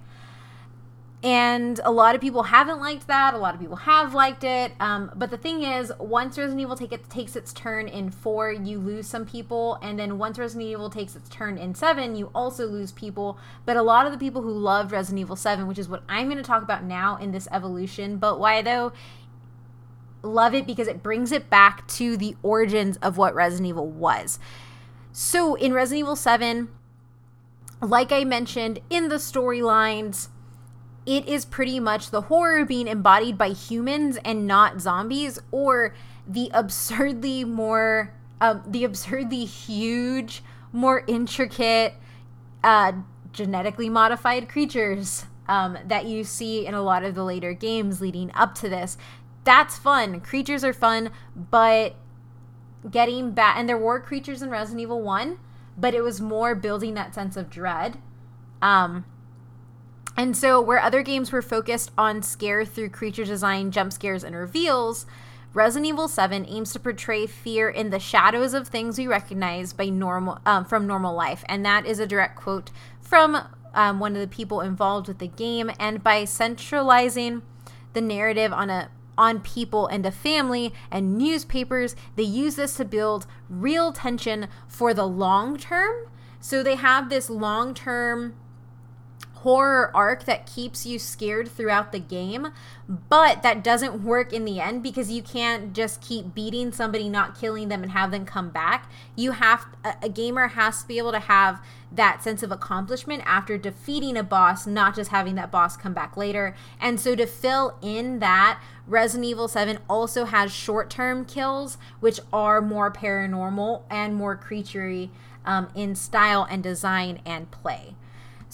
and a lot of people haven't liked that. A lot of people have liked it. Um, but the thing is, once Resident Evil take it, takes its turn in four, you lose some people, and then once Resident Evil takes its turn in seven, you also lose people. But a lot of the people who loved Resident Evil Seven, which is what I'm going to talk about now in this evolution, but why though? Love it because it brings it back to the origins of what Resident Evil was. So in Resident Evil 7, like I mentioned in the storylines, it is pretty much the horror being embodied by humans and not zombies, or the absurdly more, um, the absurdly huge, more intricate, uh, genetically modified creatures um, that you see in a lot of the later games leading up to this. That's fun. Creatures are fun, but getting back, and there were creatures in Resident Evil 1, but it was more building that sense of dread. Um, and so, where other games were focused on scare through creature design, jump scares, and reveals, Resident Evil 7 aims to portray fear in the shadows of things we recognize by normal um, from normal life, and that is a direct quote from um, one of the people involved with the game, and by centralizing the narrative on a on people and a family and newspapers, they use this to build real tension for the long term. So they have this long term horror arc that keeps you scared throughout the game, but that doesn't work in the end because you can't just keep beating somebody, not killing them, and have them come back. You have a, a gamer has to be able to have that sense of accomplishment after defeating a boss, not just having that boss come back later. And so to fill in that, Resident Evil 7 also has short term kills, which are more paranormal and more creaturey um, in style and design and play.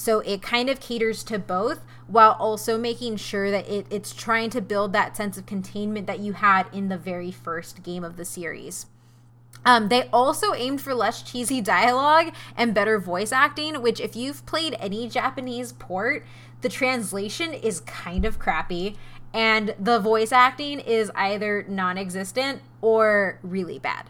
So it kind of caters to both while also making sure that it, it's trying to build that sense of containment that you had in the very first game of the series. Um, they also aimed for less cheesy dialogue and better voice acting, which, if you've played any Japanese port, the translation is kind of crappy, and the voice acting is either non existent or really bad.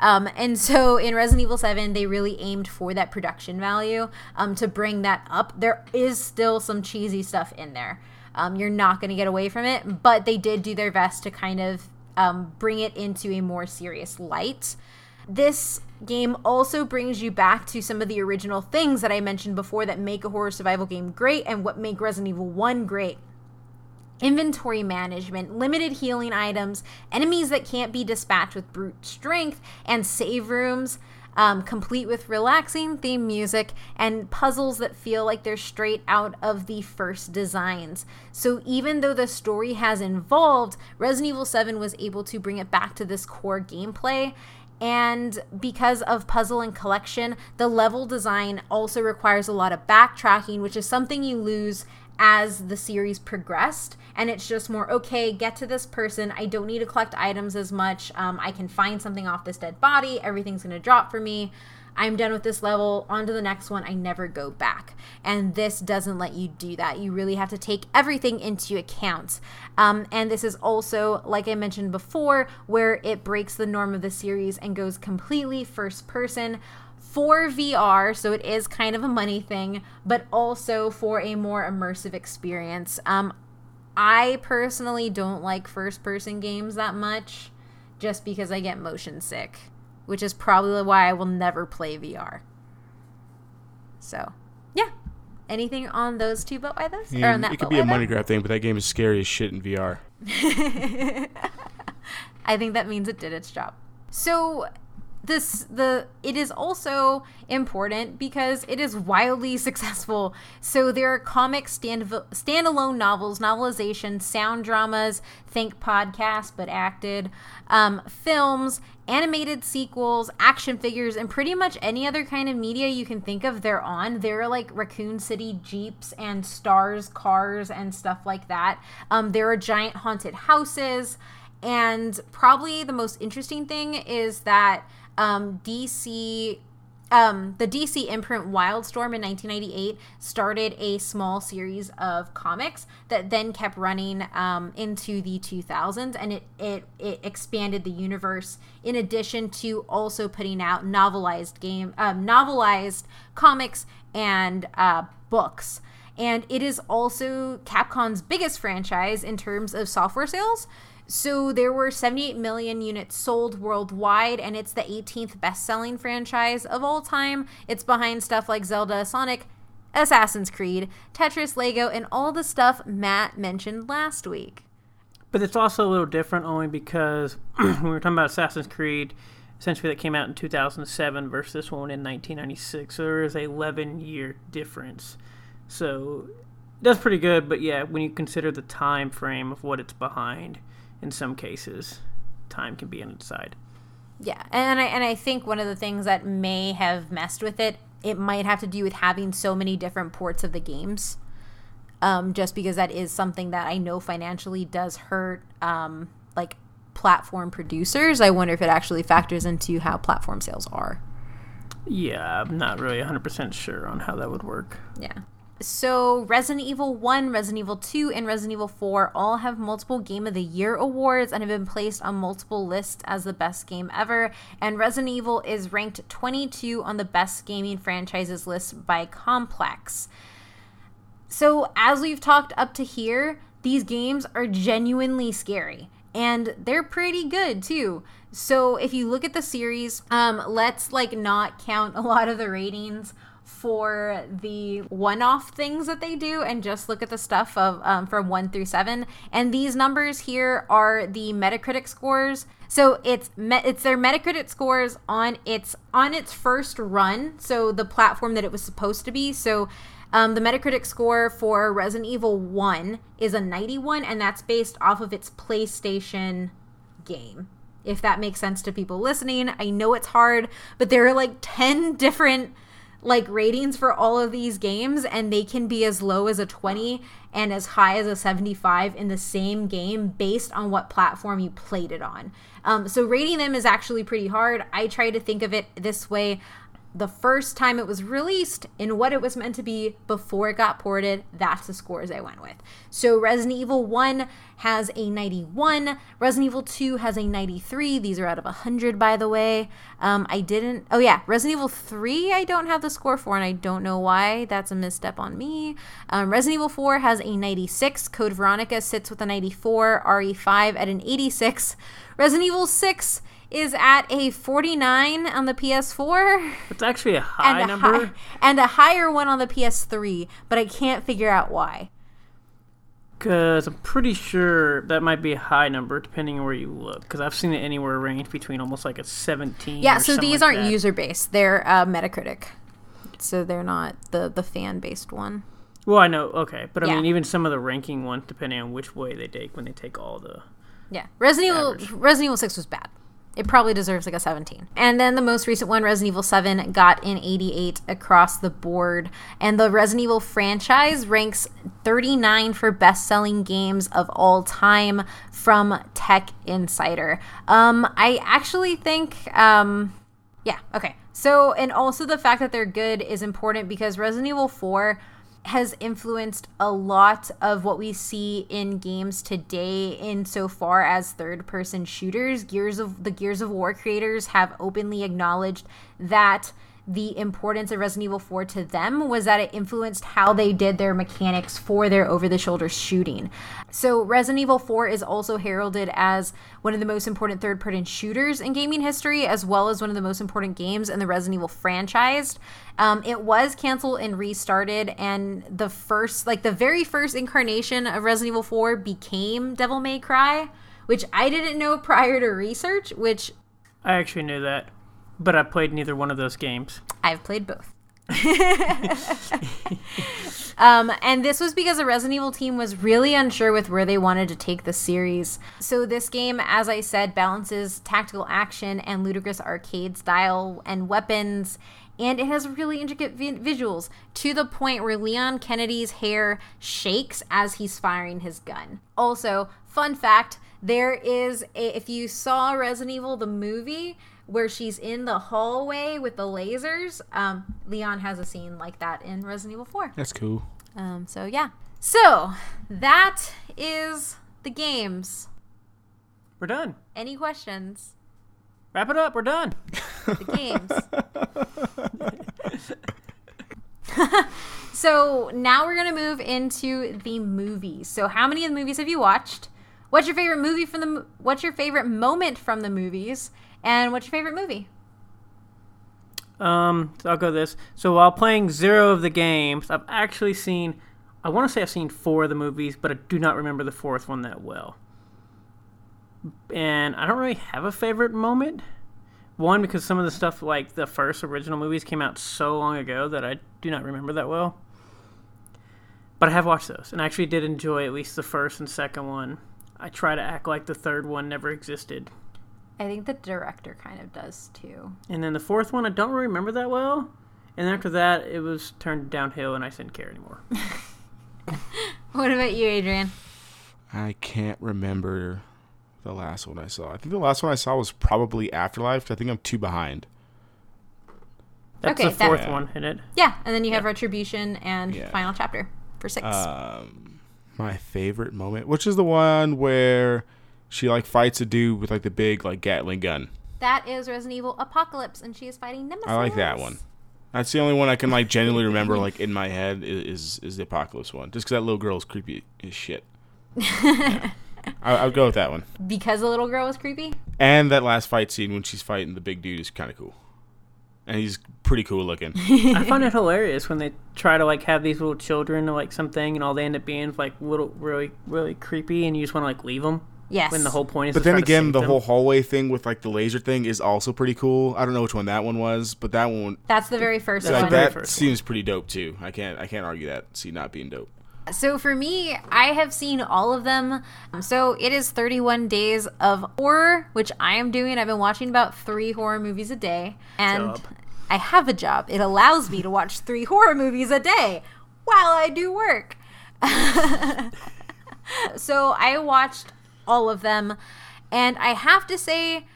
Um, and so in Resident Evil 7, they really aimed for that production value um, to bring that up. There is still some cheesy stuff in there. Um, you're not going to get away from it, but they did do their best to kind of um, bring it into a more serious light. This game also brings you back to some of the original things that I mentioned before that make a horror survival game great and what make Resident Evil 1 great inventory management, limited healing items, enemies that can't be dispatched with brute strength, and save rooms. Um, complete with relaxing theme music and puzzles that feel like they're straight out of the first designs. So, even though the story has evolved, Resident Evil 7 was able to bring it back to this core gameplay. And because of puzzle and collection, the level design also requires a lot of backtracking, which is something you lose as the series progressed and it's just more okay get to this person. I don't need to collect items as much. Um, i can find something off this dead body. Everything's going to drop for me. I'm done with this level. On to the next one. I never go back. And this doesn't let you do that. You really have to take everything into account. Um, and this is also like i mentioned before where it breaks the norm of the series and goes completely first person for VR, so it is kind of a money thing, but also for a more immersive experience. Um, I personally don't like first person games that much just because I get motion sick, which is probably why I will never play VR. So, yeah. Anything on those two but why those? or on that it could be a money grab thing, but that game is scary as shit in VR. I think that means it did its job. So, this the it is also important because it is wildly successful. So there are comic stand standalone novels, novelization, sound dramas, think podcast but acted, um, films, animated sequels, action figures, and pretty much any other kind of media you can think of. They're on. There are like Raccoon City jeeps and stars cars and stuff like that. Um, there are giant haunted houses. And probably the most interesting thing is that um, DC um, the DC imprint Wildstorm in 1998 started a small series of comics that then kept running um, into the 2000s, and it, it it expanded the universe. In addition to also putting out novelized game, um, novelized comics and uh, books, and it is also Capcom's biggest franchise in terms of software sales. So there were 78 million units sold worldwide, and it's the 18th best selling franchise of all time. It's behind stuff like Zelda, Sonic, Assassin's Creed, Tetris, Lego, and all the stuff Matt mentioned last week. But it's also a little different only because when we were talking about Assassin's Creed, essentially that came out in 2007 versus this one in 1996. So there is a 11 year difference. So that's pretty good, but yeah, when you consider the time frame of what it's behind, in some cases, time can be on its side. Yeah, and I and I think one of the things that may have messed with it, it might have to do with having so many different ports of the games. Um, just because that is something that I know financially does hurt, um, like platform producers. I wonder if it actually factors into how platform sales are. Yeah, I'm not really 100% sure on how that would work. Yeah. So, Resident Evil 1, Resident Evil 2, and Resident Evil 4 all have multiple Game of the Year awards and have been placed on multiple lists as the best game ever. And Resident Evil is ranked 22 on the best gaming franchises list by Complex. So, as we've talked up to here, these games are genuinely scary and they're pretty good too. So, if you look at the series, um, let's like not count a lot of the ratings for the one-off things that they do and just look at the stuff of um, from one through seven. And these numbers here are the metacritic scores. So it's me- it's their metacritic scores on its on its first run so the platform that it was supposed to be. So um, the Metacritic score for Resident Evil 1 is a 91, and that's based off of its PlayStation game. If that makes sense to people listening, I know it's hard, but there are like 10 different like ratings for all of these games and they can be as low as a 20 and as high as a 75 in the same game based on what platform you played it on. Um, so rating them is actually pretty hard. I try to think of it this way the first time it was released and what it was meant to be before it got ported, that's the scores I went with. So Resident Evil 1 has a 91, Resident Evil 2 has a 93. These are out of 100, by the way. Um, I didn't, oh yeah, Resident Evil 3, I don't have the score for, and I don't know why. That's a misstep on me. Um, Resident Evil 4 has a 96, Code Veronica sits with a 94, RE5 at an 86. Resident Evil 6 is at a 49 on the PS4. It's actually a high and a number. High, and a higher one on the PS3, but I can't figure out why. Because I'm pretty sure that might be a high number depending on where you look. Because I've seen it anywhere range between almost like a 17. Yeah, so these like aren't user based; they're uh, Metacritic, so they're not the the fan based one. Well, I know, okay, but I Yeah. mean, even some of the ranking ones, depending on which way they take when they take all the. Yeah, Resident Evil Resident Evil Six was bad. It probably deserves like a 17. And then the most recent one, Resident Evil 7, got an 88 across the board. And the Resident Evil franchise ranks 39 for best selling games of all time from Tech Insider. Um, I actually think, um, yeah, okay. So, and also the fact that they're good is important because Resident Evil 4 has influenced a lot of what we see in games today insofar as third person shooters gears of the gears of war creators have openly acknowledged that the importance of Resident Evil 4 to them was that it influenced how they did their mechanics for their over the shoulder shooting. So, Resident Evil 4 is also heralded as one of the most important third person shooters in gaming history, as well as one of the most important games in the Resident Evil franchise. Um, it was canceled and restarted, and the first, like the very first incarnation of Resident Evil 4 became Devil May Cry, which I didn't know prior to research, which I actually knew that, but I played neither one of those games. I've played both. um, and this was because the Resident Evil team was really unsure with where they wanted to take the series. So, this game, as I said, balances tactical action and ludicrous arcade style and weapons. And it has really intricate vi- visuals to the point where Leon Kennedy's hair shakes as he's firing his gun. Also, fun fact there is, a, if you saw Resident Evil, the movie, where she's in the hallway with the lasers. Um, Leon has a scene like that in Resident Evil 4. That's cool. Um, so yeah. So that is the games. We're done. Any questions? Wrap it up. We're done. The games. so now we're gonna move into the movies. So how many of the movies have you watched? What's your favorite movie from the? What's your favorite moment from the movies? And what's your favorite movie? Um, so I'll go this. So while playing zero of the games, I've actually seen. I want to say I've seen four of the movies, but I do not remember the fourth one that well. And I don't really have a favorite moment. One because some of the stuff like the first original movies came out so long ago that I do not remember that well. But I have watched those and I actually did enjoy at least the first and second one. I try to act like the third one never existed. I think the director kind of does too. And then the fourth one, I don't really remember that well. And after that, it was turned downhill, and I didn't care anymore. What about you, Adrian? I can't remember the last one I saw. I think the last one I saw was probably Afterlife. 'cause I think I'm two behind. That's Okay, the fourth Yeah. one, isn't it? Yeah, and then you have Retribution and Yeah. Final Chapter for six. Um, my favorite moment, which is the one where she like fights a dude with like the big like Gatling gun. that is Resident Evil Apocalypse, and she is fighting Nemesis. I like that one. That's the only one I can like genuinely remember like in my head is is the apocalypse one. Just because that little girl is creepy as shit. Yeah. I, I would go with that one. Because the little girl was creepy? And that last fight scene when she's fighting the big dude is kind of cool. And he's pretty cool looking. I find it hilarious when they try to like have these little children or like something, and all they end up being is, like little really really creepy, and you just want to like leave them. Yes. When the whole point is. But to then try again, save the them. whole hallway thing with like the laser thing is also pretty cool. I don't know which one that one was, but that one That's the very first like one. the very that first seems pretty dope too. I can't I can't argue that scene not being dope. So for me, I have seen all of them. So it is 31 days of horror, which I am doing. I've been watching about three horror movies a day. And Job. I have a job. It allows me to watch three horror movies a day while I do work. so I watched all of them. And I have to say,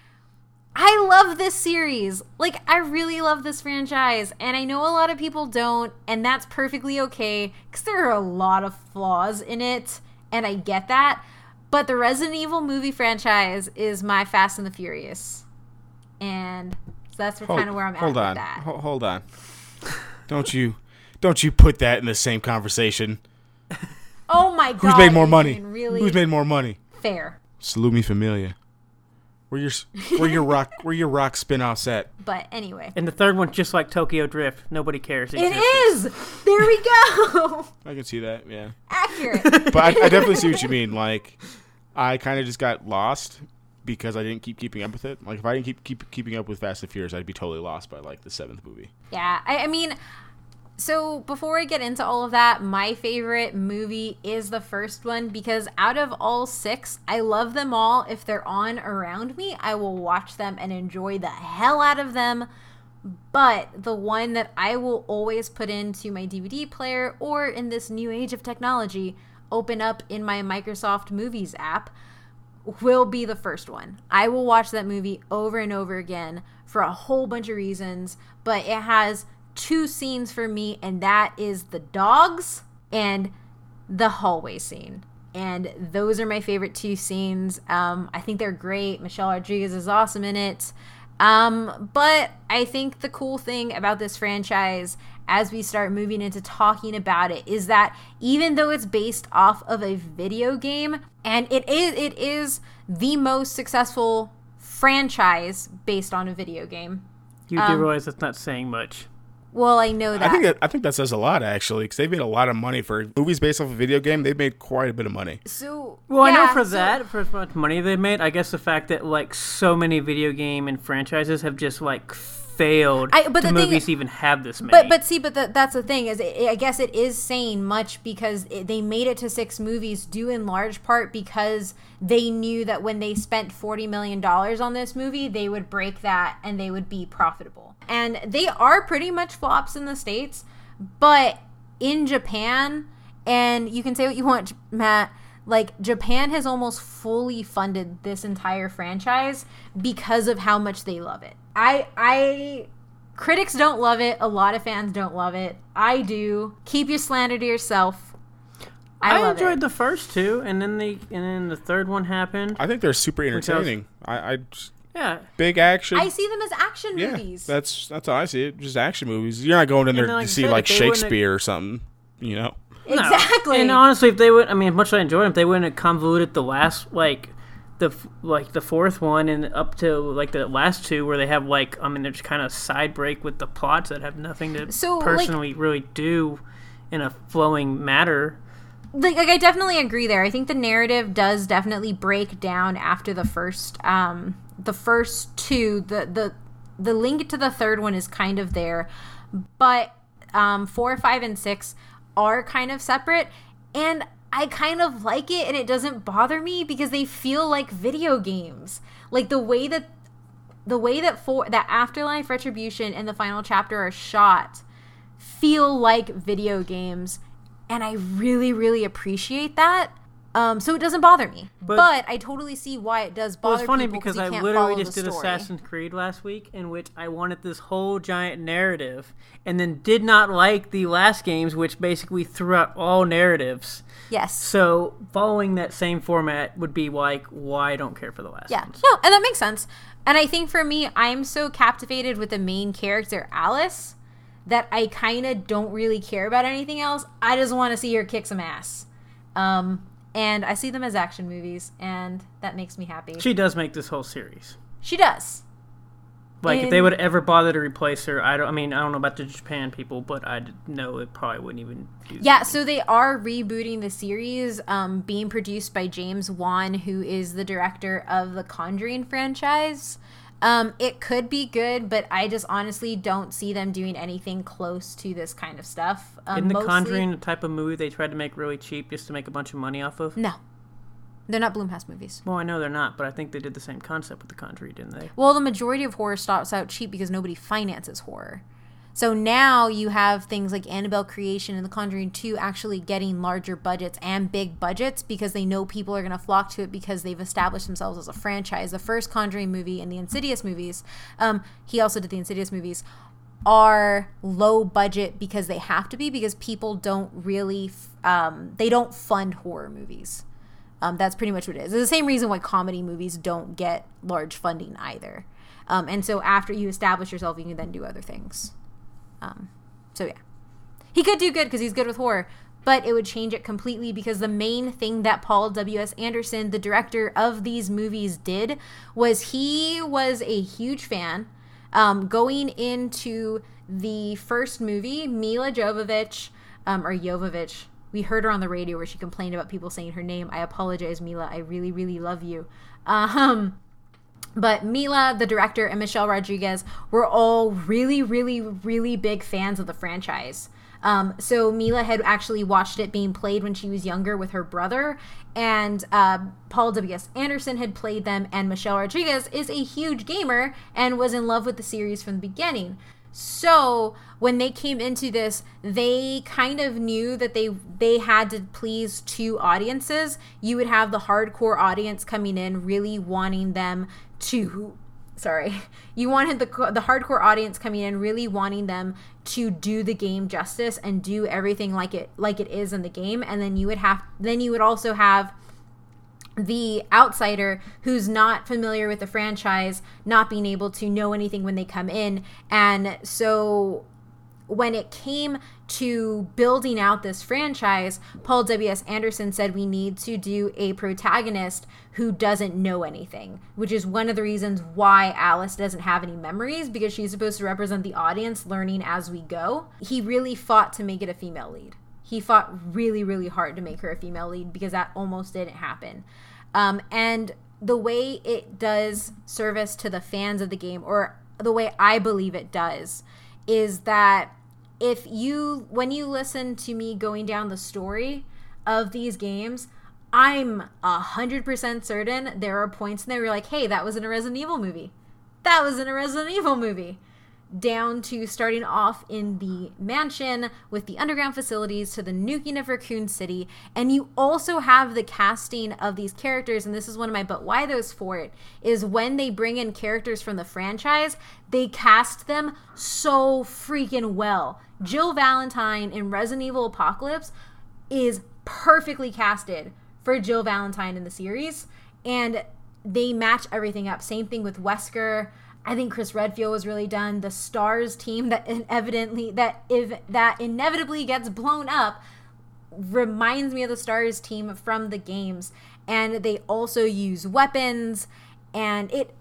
I love this series. Like, I really love this franchise. And I know a lot of people don't, and that's perfectly okay because there are a lot of flaws in it, and I get that. But the Resident Evil movie franchise is my Fast and the Furious. And so that's Hold, kind of where I'm hold at on. with that. Ho- hold on. don't you don't you put that in the same conversation. Oh my god. Who's made more money? Really Who's made more money? fair. Salute me familia. Where your where your rock where your rock spin-off set? But anyway. And the third one's just like Tokyo Drift. Nobody cares. It is! There we go! I can see that, yeah. Accurate. But I, I definitely see what you mean. Like, I kind of just got lost because I didn't keep keeping up with it. Like, if I didn't keep keep keeping up with Fast and Furious, I'd be totally lost by like the seventh movie. Yeah, I, I mean, so before I get into all of that, my favorite movie is the first one because out of all six, I love them all. If they're on around me, I will watch them and enjoy the hell out of them. But the one that I will always put into my DVD player or in this new age of technology, open up in my Microsoft Movies app, will be the first one. I will watch that movie over and over again for a whole bunch of reasons, but it has two scenes for me, and that is the dogs and the hallway scene. And those are my favorite two scenes. Um, I think they're great. Michelle Rodriguez is awesome in it. Um, but I think the cool thing about this franchise as we start moving into talking about it is that even though it's based off of a video game and it is it is the most successful franchise based on a video game. You do realize that's not saying much. Well, I know that. I think that I think that says a lot actually, because they've made a lot of money for movies based off a video game. They've made quite a bit of money. so Well, I know for so- that, for how much money they made, I guess the fact that like so many video game and franchises have just like failed I- but to the thing- movies even have this many. But but see, but the, that's the thing is, it, I guess it is saying much because it, they made it to six movies, due in large part because they knew that when they spent forty million dollars on this movie, they would break that and they would be profitable. And they are pretty much flops in the states, but in Japan, and you can say what you want, Matt. Like Japan has almost fully funded this entire franchise because of how much they love it. I I critics don't love it. A lot of fans don't love it. I do. Keep your slander to yourself. I, I, enjoyed it. the first two, and then the and then the third one happened. I think they're super was- entertaining. I, I just- yeah, big action. I see them as action yeah, movies. that's that's how I see it. Just action movies. You're not going in there then, like to see said, like if they wouldn't have- Shakespeare or something. You know. No. exactly. And honestly, if they would, I mean, much as I enjoyed them, if they wouldn't have convoluted the last like the like the fourth one and up to like the last two where they have like I mean, they're just kind of side break with the plots that have nothing to So, like- personally really do in a flowing matter. Like, like I definitely agree there. I think the narrative does definitely break down after the first um the first two. The the the link to the third one is kind of there, but um four, five, and six are kind of separate, and I kind of like it, and it doesn't bother me because they feel like video games. Like the way that the way that for that afterlife retribution and the final chapter are shot feel like video games and i really really appreciate that um, so it doesn't bother me but, But- i totally see why it does Well, bother it's funny people because I literally just did story. Assassin's Creed last week, in which I wanted this whole giant narrative, and then did not like the last games, which basically threw out all narratives. yes So following that same format would be like why I don't care for the last yeah ones. no and that makes sense and i think for me i'm so captivated with the main character alice that I kind of don't really care about anything else. I just want to see her kick some ass. Um, and I see them as action movies, and that makes me happy. She does make this whole series. She does. Like if they would ever bother to replace her, I don't. I mean, I don't know about the Japan people, but I know it probably wouldn't even. Yeah, so they are rebooting the series, um, being produced by James Wan, who is the director of the Conjuring franchise. Um, it could be good, but I just honestly don't see them doing anything close to this kind of stuff. Um, Isn't The mostly- Conjuring a type of movie they tried to make really cheap just to make a bunch of money off of? No, they're not Blumhouse movies. Well, I know they're not, but I think they did the same concept with The Conjuring, didn't they? Well, the majority of horror starts out cheap because nobody finances horror. So now you have things like Annabelle Creation and The Conjuring 2 actually getting larger budgets and big budgets because they know people are going to flock to it because they've established themselves as a franchise. The first Conjuring movie and the Insidious movies, um, he also did the Insidious movies, are low budget because they have to be because people don't really, um, they don't fund horror movies. Um, that's pretty much what it is. It's the same reason why comedy movies don't get large funding either. Um, and so after you establish yourself, you can then do other things. Um, so yeah, he could do good because he's good with horror, but it would change it completely because the main thing that Paul W. S. Anderson, the director of these movies, did was he was a huge fan. Um, going into the first movie, Mila Jovovich, um, or Jovovich, we heard her on the radio where she complained about people saying her name. I apologize, Mila. I really, really love you. Um, but Mila, the director, and Michelle Rodriguez were all really, really, really big fans of the franchise. Um, so Mila had actually watched it being played when she was younger with her brother, and uh, Paul W.S. Anderson had played them, and Michelle Rodriguez is a huge gamer and was in love with the series from the beginning. So when they came into this, they kind of knew that they they had to please two audiences. You would have the hardcore audience coming in, really wanting them to. Sorry, you wanted the the hardcore audience coming in, really wanting them to do the game justice and do everything like it like it is in the game, and then you would have then you would also have the outsider who's not familiar with the franchise not being able to know anything when they come in. And so when it came to building out this franchise paul w.s anderson said we need to do a protagonist who doesn't know anything which is one of the reasons why alice doesn't have any memories because she's supposed to represent the audience learning as we go. He really fought to make it a female lead. He fought really really hard to make her a female lead because that almost didn't happen um, and the way it does service to the fans of the game or the way i believe it does is that if you when you listen to me going down the story of these games i'm a hundred percent certain there are points in there where you're like hey that was in a resident evil movie. That was in a resident evil movie down to starting off in the mansion with the underground facilities to the nuking of Raccoon City. And you also have the casting of these characters, and this is one of my but why those for it is when they bring in characters from the franchise, they cast them so freaking well. Jill Valentine in Resident Evil Apocalypse is perfectly casted for Jill Valentine in the series, and they match everything up. Same thing with Wesker. I think Chris Redfield was really done. The Stars team that evidently that if that inevitably gets blown up reminds me of the Stars team from the games, and they also use weapons, and it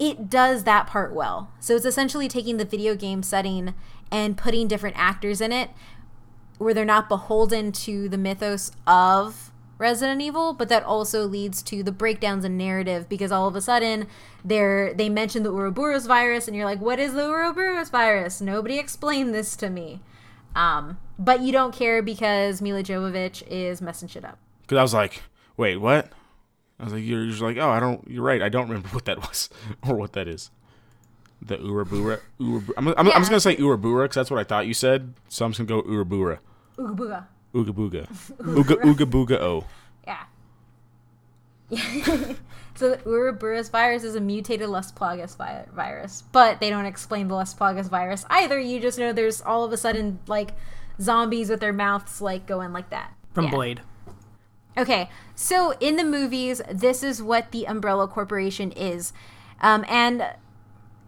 it does that part well. So it's essentially taking the video game setting and putting different actors in it, where they're not beholden to the mythos of Resident Evil, but that also leads to the breakdowns in narrative because all of a sudden they're they mention the Ouroboros virus and you're like, what is the Ouroboros virus? Nobody explained this to me. Um, but you don't care because Mila Jovovich is messing shit up. Because I was like, wait, what? I was like, you're just like, oh, I don't. You're right. I don't remember what that was or what that is. The Urabura. Urabura. I'm, I'm, I'm just gonna say Urabura because that's what I thought you said. So I'm just gonna go Urabura. Booga. Ooga booga. Ooga ooga booga oh. Yeah. so the Ouroboros virus is a mutated Las Plagas vi- virus, but they don't explain the Las Plagas virus either. You just know there's all of a sudden like zombies with their mouths like going like that. From Yeah. Blade. Okay, so in the movies, this is what the Umbrella Corporation is. Um, and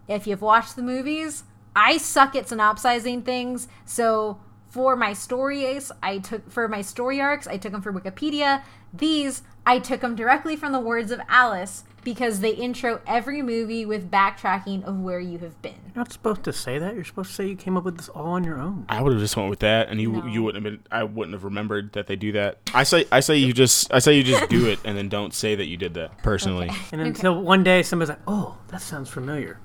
if you've watched the movies, I suck at synopsizing things, so for my stories, I took for my story arcs, I took them from Wikipedia. These I took them directly from the words of Alice because they intro every movie with backtracking of where you have been. You're not supposed to say that. You're supposed to say you came up with this all on your own. I would have just went with that, and you No. you wouldn't have been. I wouldn't have remembered that they do that. I say I say you just I say you just do it, and then don't say that you did that personally. And until one day somebody's like, "Oh, that sounds familiar."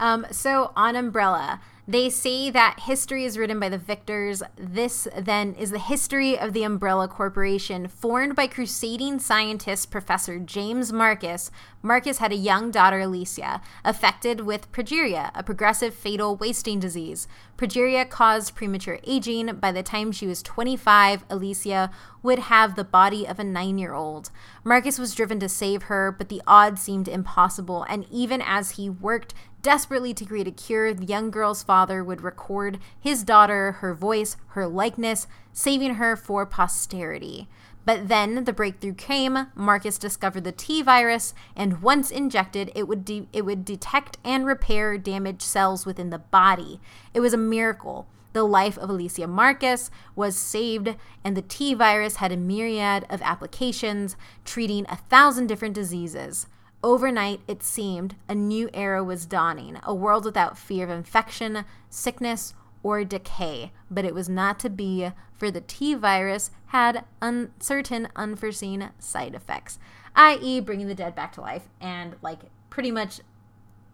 Um, so on Umbrella, they say that history is written by the victors. This then is the history of the Umbrella Corporation, formed by crusading scientist Professor James Marcus. Marcus had a young daughter, Alicia, affected with progeria, a progressive fatal wasting disease. Progeria caused premature aging. By the time she was 25, Alicia would have the body of a nine year old. Marcus was driven to save her, but the odds seemed impossible, and even as he worked desperately to create a cure, the young girl's father would record his daughter, her voice, her likeness, saving her for posterity. But then the breakthrough came. Marcus discovered the T virus, and once injected, it would de- it would detect and repair damaged cells within the body. It was a miracle. The life of Alicia Marcus was saved, and the T virus had a myriad of applications, treating a thousand different diseases. Overnight, it seemed a new era was dawning, a world without fear of infection, sickness, or decay. But it was not to be, for the T virus had uncertain, unforeseen side effects, i.e., bringing the dead back to life and, like, pretty much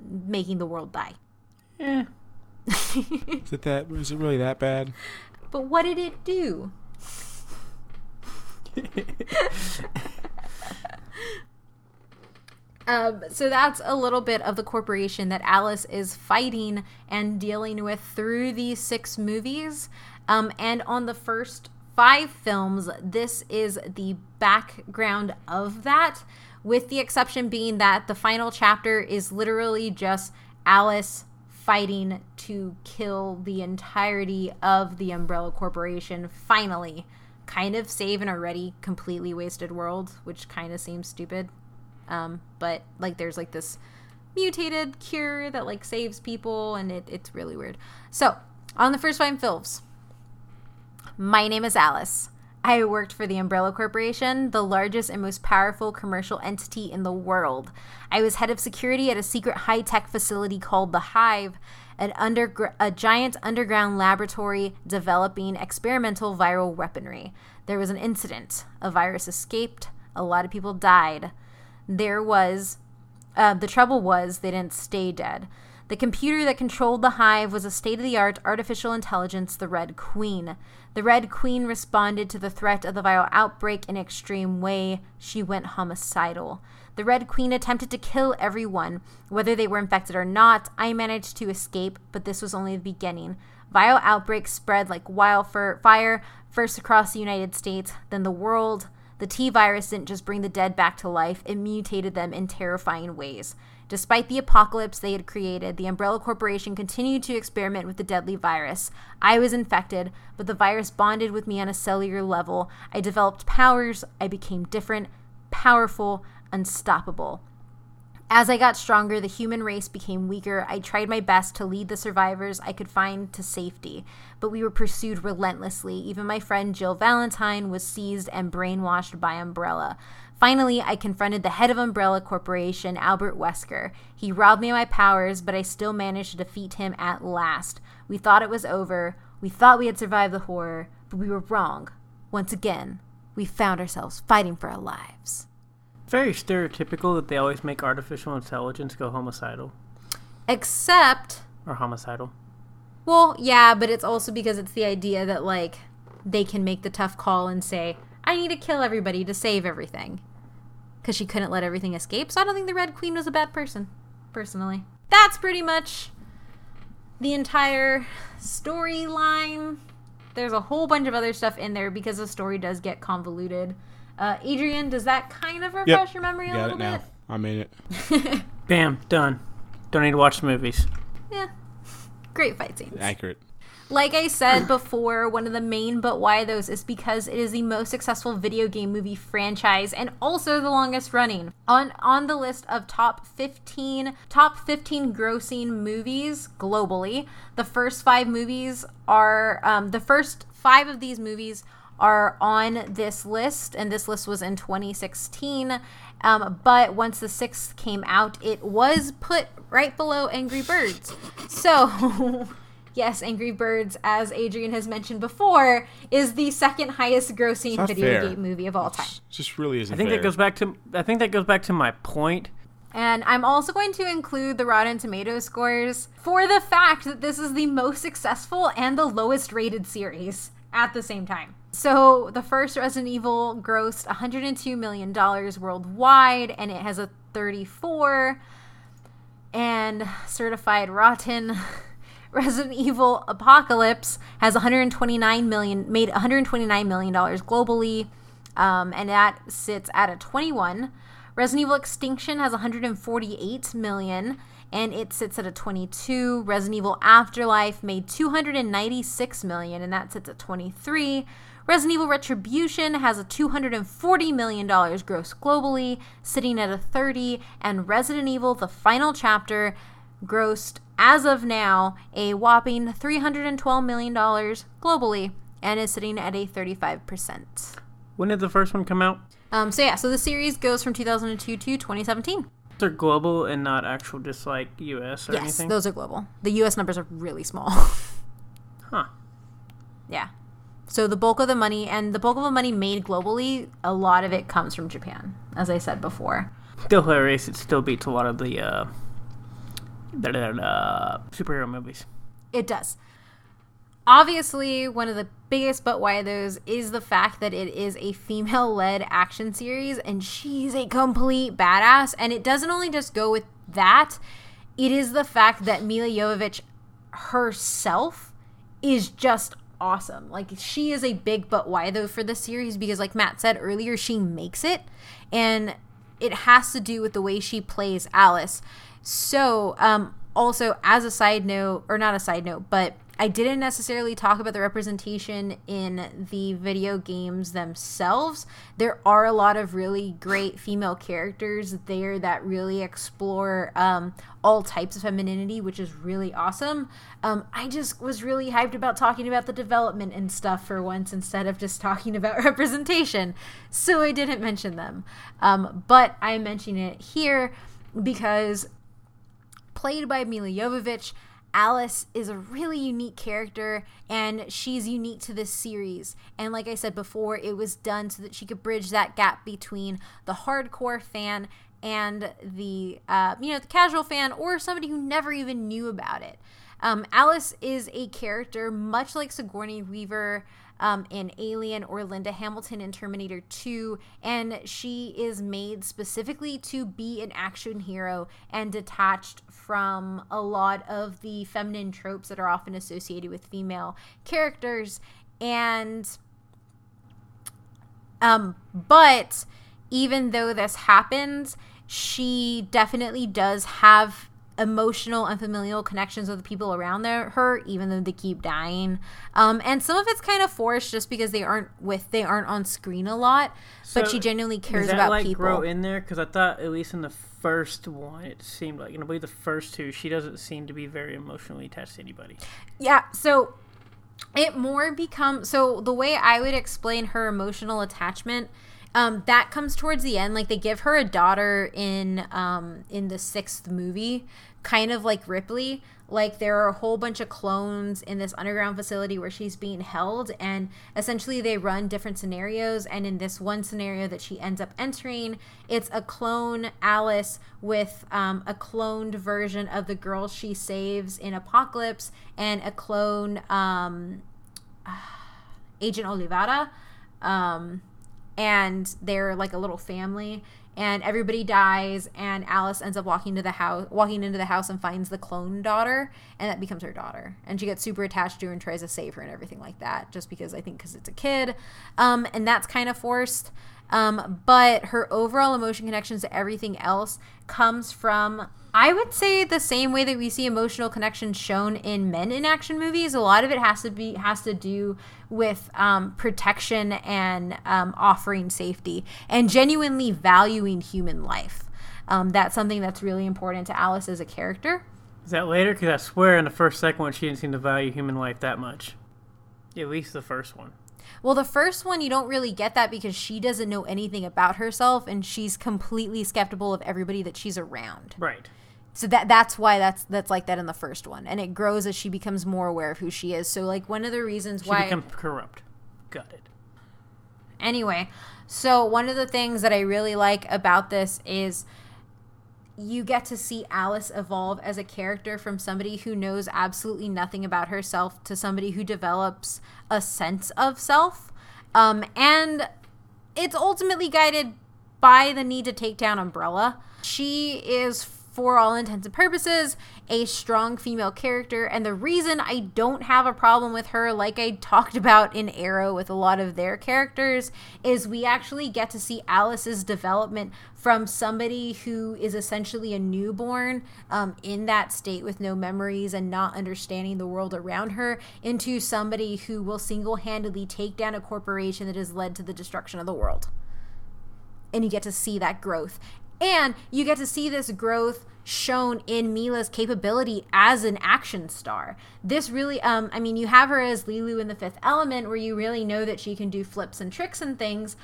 making the world die. Eh. Is it that? Is it really that bad? But what did it do? Um, so that's a little bit of the corporation that Alice is fighting and dealing with through these six movies. Um, and on the first five films, this is the background of that, with the exception being that the final chapter is literally just Alice fighting to kill the entirety of the Umbrella Corporation, finally. Kind of save an already completely wasted world, which kind of seems stupid. Um, but like there's like this mutated cure that like saves people and it, it's really weird. So on the first five films, my name is Alice. I worked for the Umbrella Corporation, the largest and most powerful commercial entity in the world. I was head of security at a secret high tech facility called The Hive, an under, a giant underground laboratory developing experimental viral weaponry. There was an incident. A virus escaped. A lot of people died there was uh, the trouble was they didn't stay dead. The computer that controlled the hive was a state of the art artificial intelligence, the Red Queen. The Red Queen responded to the threat of the viral outbreak in an extreme way. She went homicidal. The Red Queen attempted to kill everyone, whether they were infected or not. I managed to escape, but this was only the beginning. Viral outbreaks spread like wildfire, first across the United States, then the world. The T virus didn't just bring the dead back to life, it mutated them in terrifying ways. Despite the apocalypse they had created, the Umbrella Corporation continued to experiment with the deadly virus. I was infected, but the virus bonded with me on a cellular level. I developed powers, I became different, powerful, unstoppable. As I got stronger, the human race became weaker. I tried my best to lead the survivors I could find to safety, but we were pursued relentlessly. Even my friend Jill Valentine was seized and brainwashed by Umbrella. Finally, I confronted the head of Umbrella Corporation, Albert Wesker. He robbed me of my powers, but I still managed to defeat him at last. We thought it was over. We thought we had survived the horror, but we were wrong. Once again, we found ourselves fighting for our lives. Very stereotypical that they always make artificial intelligence go homicidal Except or homicidal. Well, yeah, but it's also because it's the idea that like they can make the tough call and say, "I need to kill everybody to save everything," because she couldn't let everything escape. So I don't think the Red Queen was a bad person, personally. That's pretty much the entire storyline. There's a whole bunch of other stuff in there because the story does get convoluted. Uh, Adrian, does that kind of refresh your memory a Got little it now. bit? I'm in it. Bam, done. Don't need to watch the movies. Yeah. Great fight scenes. Accurate. Like I said before, one of the main but why those is because it is the most successful video game movie franchise and also the longest running. On on the list of top 15 top 15 grossing movies globally, the first 5 movies are um, the first 5 of these movies are on this list, and this list was in 2016. Um, but once the sixth came out, it was put right below Angry Birds. So, yes, Angry Birds, as Adrian has mentioned before, is the second highest grossing video fair. game movie of all time. It just really isn't I think fair. that goes back to I think that goes back to my point. And I'm also going to include the Rotten Tomato scores for the fact that this is the most successful and the lowest rated series at the same time. So the first Resident Evil grossed 102 million dollars worldwide, and it has a 34. And certified rotten. Resident Evil Apocalypse has 129 million, made 129 million dollars globally, um, and that sits at a 21. Resident Evil Extinction has 148 million, and it sits at a 22. Resident Evil Afterlife made 296 million, and that sits at 23. Resident Evil Retribution has a $240 million gross globally, sitting at a 30, and Resident Evil The Final Chapter grossed, as of now, a whopping $312 million globally, and is sitting at a 35%. When did the first one come out? Um, so yeah, so the series goes from 2002 to 2017. They're global and not actual, just like U.S. or yes, anything. those are global. The U.S. numbers are really small. Huh. yeah. So the bulk of the money and the bulk of the money made globally, a lot of it comes from Japan, as I said before. Still hilarious. It still beats a lot of the uh, superhero movies. It does. Obviously, one of the biggest but why those is the fact that it is a female led action series and she's a complete badass. And it doesn't only just go with that, it is the fact that Milla Jovovich herself is just awesome. Like, she is a big but why though for the series because, like Matt said earlier, she makes it. And it has to do with the way she plays Alice. So, um, also as a side note, or not a side note, but I didn't necessarily talk about the representation in the video games themselves. There are a lot of really great female characters there that really explore um, all types of femininity, which is really awesome. Um, I just was really hyped about talking about the development and stuff for once instead of just talking about representation. So I didn't mention them. Um, but I'm mentioning it here because played by Milla Jovovich, Alice is a really unique character and she's unique to this series. And like I said before, it was done so that she could bridge that gap between the hardcore fan and the uh, you know the casual fan or somebody who never even knew about it. Um, Alice is a character much like Sigourney Weaver um, in Alien or Linda Hamilton in Terminator 2, and she is made specifically to be an action hero and detached from a lot of the feminine tropes that are often associated with female characters. And, um, but even though this happens, she definitely does have emotional and familial connections with the people around there, her, even though they keep dying. Um, and some of it's kind of forced just because they aren't with they aren't on screen a lot. but she genuinely cares that about like people. grow in there? Because I thought at least in the first one, it seemed like, and I believe the first two, she doesn't seem to be very emotionally attached to anybody. Yeah, so it more becomes so the way I would explain her emotional attachment um, that comes towards the end like they give her a daughter in um, in the sixth movie kind of like ripley. Like there are a whole bunch of clones in this underground facility where she's being held and essentially they run different scenarios and in this one scenario that she ends up entering it's a clone alice with um, a cloned version of the girl she saves in apocalypse and a clone um, agent Olivera um, and they're like a little family and everybody dies and alice ends up walking to the house walking into the house and finds the clone daughter and that becomes her daughter. And she gets super attached to her and tries to save her and everything like that just because i think because it's a kid. Um, and that's kind of forced. Um, but her overall emotion connections to everything else comes from I would say the same way that we see emotional connections shown in men in action movies. A lot of it has to be has to do with um, protection and um, offering safety and genuinely valuing human life. Um, that's something that's really important to Alice as a character. Is that later? Because I swear in the first second one she didn't seem to value human life that much. At least the first one. Well, the first one, you don't really get that because she doesn't know anything about herself and she's completely skeptical of everybody that she's around. Right. So that that's why that's that's like that in the first one, and it grows as she becomes more aware of who she is. So like one of the reasons why She why become corrupt. Got it. anyway, so one of the things that I really like about this is you get to see Alice evolve as a character from somebody who knows absolutely nothing about herself to somebody who develops a sense of self. Um, and it's ultimately guided by the need to take down Umbrella. She is, for all intents and purposes, a strong female character. And the reason I don't have a problem with her, like I talked about in Arrow with a lot of their characters, is we actually get to see Alice's development from somebody who is essentially a newborn um, in that state with no memories and not understanding the world around her into somebody who will single handedly take down a corporation that has led to the destruction of the world and you get to see that growth. And you get to see this growth shown in Milla's capability as an action star. This really, um, I mean, you have her as Leeloo in the Fifth Element, where you really know that she can do flips and tricks and things,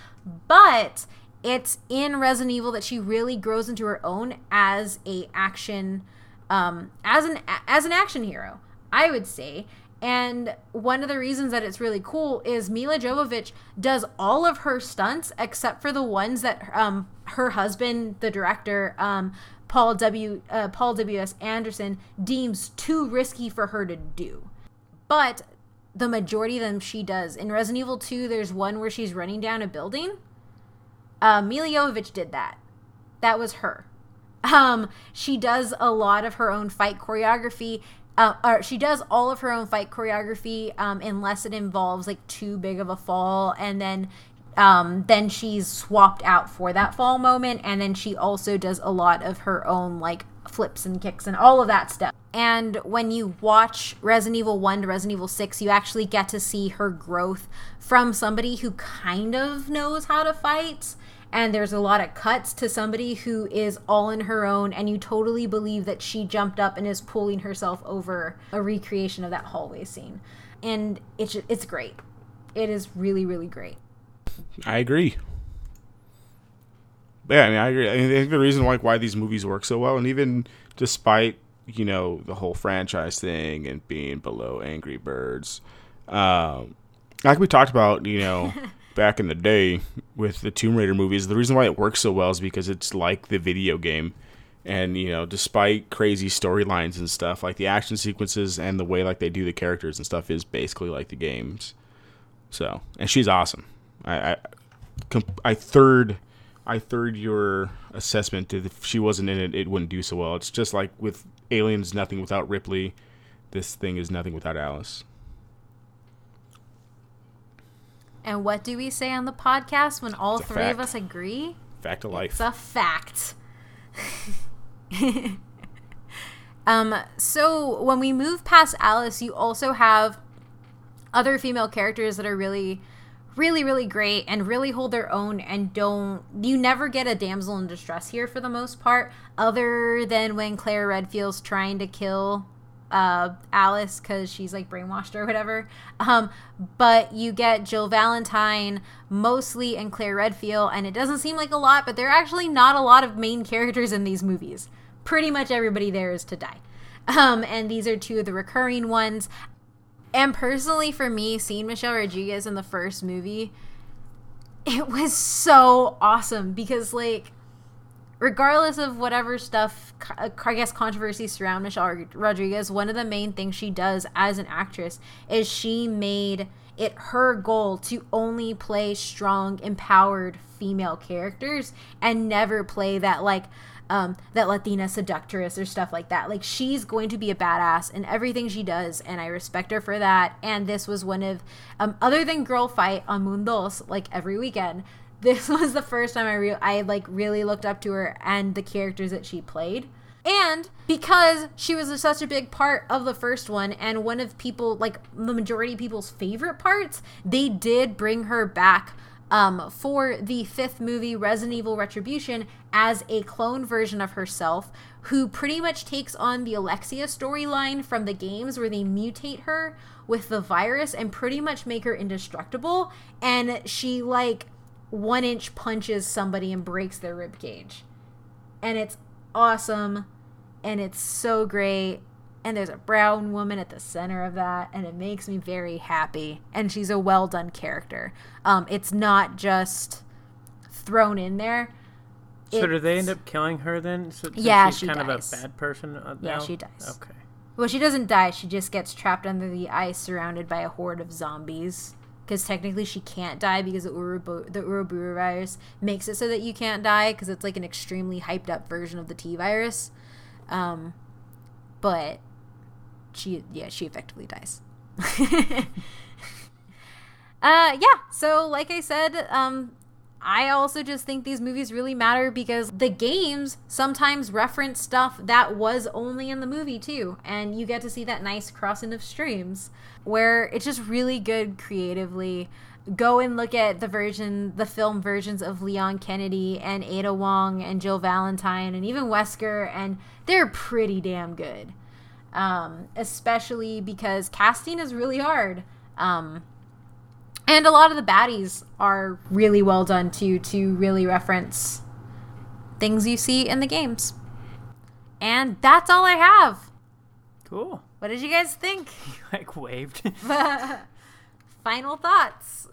but it's in Resident Evil that she really grows into her own as a action, um, as an as an action hero. I would say. And one of the reasons that it's really cool is Milla Jovovich does all of her stunts except for the ones that um, her husband, the director, um, Paul W. Uh, Paul W. S. Anderson deems too risky for her to do. But the majority of them she does. In Resident Evil 2, there's one where she's running down a building. Uh, Milla Jovovich did that. That was her. Um, she does a lot of her own fight choreography uh, or she does all of her own fight choreography um, unless it involves like too big of a fall and then um, then she's swapped out for that fall moment and then she also does a lot of her own like flips and kicks and all of that stuff. And when you watch resident evil 1 to resident evil 6 you actually get to see her growth from somebody who kind of knows how to fight and there's a lot of cuts to somebody who is all in her own and you totally believe that she jumped up and is pulling herself over a recreation of that hallway scene and it's it's great it is really really great I agree. Yeah, I mean, I agree. I, think the reason like why these movies work so well, and even despite you know the whole franchise thing and being below Angry Birds, um, like we talked about, you know, back in the day with the Tomb Raider movies, the reason why it works so well is because it's like the video game. And you know, despite crazy storylines and stuff, like the action sequences and the way like they do the characters and stuff is basically like the games. So, and she's awesome. I, I, comp- I third, I third your assessment. that If she wasn't in it, it wouldn't do so well. It's just like with Aliens, nothing without Ripley. This thing is nothing without Alice. And what do we say on the podcast when all three of us agree Fact of life. It's a fact. um, so when we move past Alice, you also have other female characters that are really, really, really great and really hold their own and don't. You never get a damsel in distress here for the most part, other than when Claire Redfield's trying to kill uh, Alice because she's like brainwashed or whatever. Um, but you get Jill Valentine mostly and Claire Redfield, and it doesn't seem like a lot, but there are actually not a lot of main characters in these movies. Pretty much everybody there is to die. Um, and these are two of the recurring ones. And personally, for me, seeing Michelle Rodriguez in the first movie, it was so awesome because, like, regardless of whatever stuff, I guess, controversies surround Michelle Rodriguez, one of the main things she does as an actress is she made it her goal to only play strong, empowered female characters and never play that, like, um, that Latina seductress or stuff like that. Like she's going to be a badass in everything she does, and I respect her for that. And this was one of, um, other than Girl Fight on Mundos, like every weekend, this was the first time I re- I like really looked up to her and the characters that she played. And because she was such a big part of the first one and one of people like the majority of people's favorite parts, they did bring her back um, for the fifth movie, Resident Evil Retribution, as a clone version of herself, who pretty much takes on the Alexia storyline from the games where they mutate her with the virus and pretty much make her indestructible. And she, like, one inch punches somebody and breaks their rib cage. And it's awesome and it's so great and there's a brown woman at the center of that and it makes me very happy and she's a well done character um, it's not just thrown in there So do they end up killing her then? So, since Yeah, she's she kind dies. of a bad person. Uh, Yeah, she dies. Okay. well she doesn't die she just gets trapped under the ice surrounded by a horde of zombies because technically she can't die because the, Urubu- the Uroboros virus makes it so that you can't die because it's like an extremely hyped up version of the T virus. Um, but she, yeah, she effectively dies. uh, yeah. So, like I said, um, I also just think these movies really matter because the games sometimes reference stuff that was only in the movie too, and you get to see that nice crossing of streams where it's just really good creatively. Go and look at the version, the film versions of Leon Kennedy and Ada Wong and Jill Valentine and even Wesker, and they're pretty damn good. Um, especially because casting is really hard. Um, and a lot of the baddies are really well done too, to really reference things you see in the games. And that's all I have. Cool. What did you guys think? like waved. Final thoughts.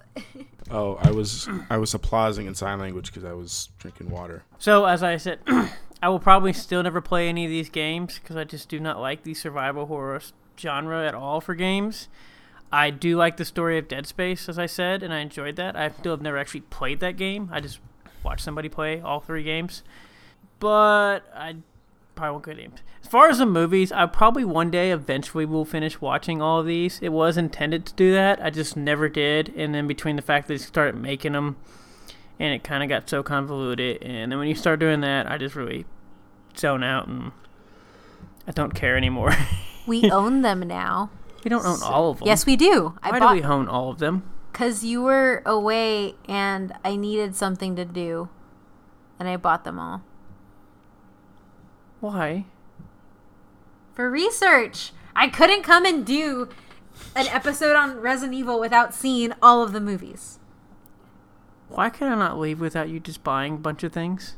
Oh, I was I was applauding in sign language because I was drinking water. So as I said, I will probably still never play any of these games because I just do not like the survival horror genre at all for games. I do like the story of Dead Space, as I said, and I enjoyed that. I still have never actually played that game. I just watched somebody play all three games, but I probably won't go to games. As far as the movies, I probably one day eventually will finish watching all of these. It was intended to do that, I just never did. And then between the fact that they started making them and it kind of got so convoluted. And then when you start doing that, I just really zone out and I don't care anymore. We own them now. We don't own all of them. Yes, we do. I Why bought do we own all of them? because you were away and I needed something to do, and I bought them all Why? for research. I couldn't come and do an episode on Resident Evil without seeing all of the movies. Why can I not leave without you just buying a bunch of things?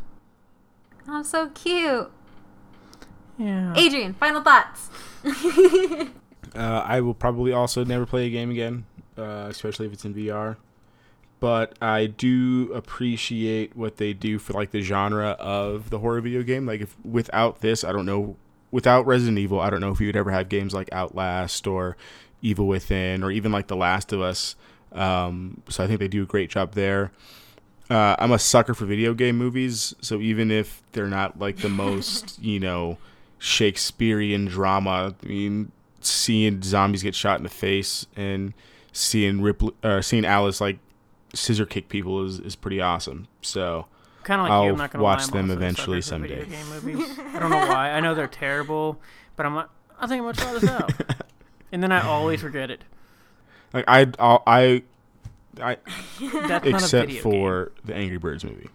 I'm so cute. Yeah. Adrian, final thoughts. Uh, I will probably also never play a game again, uh, especially if it's in VR. But I do appreciate what they do for like the genre of the horror video game. Like if without this, I don't know. Without Resident Evil, I don't know if you would ever have games like Outlast or Evil Within or even like The Last of Us. Um, so I think they do a great job there. Uh, I'm a sucker for video game movies, so even if they're not like the most, you know, Shakespearean drama, I mean, seeing zombies get shot in the face and seeing Ripley, uh, seeing Alice like scissor kick people is, is pretty awesome. So Kind of like I'll you. I'm not gonna watch lie, them eventually sucker for video someday. I don't know why. I know they're terrible, but I'm like, I think I'm gonna try this out, and then I always regret it. like I I'll, I I That's not a except video for game. the Angry Birds movie,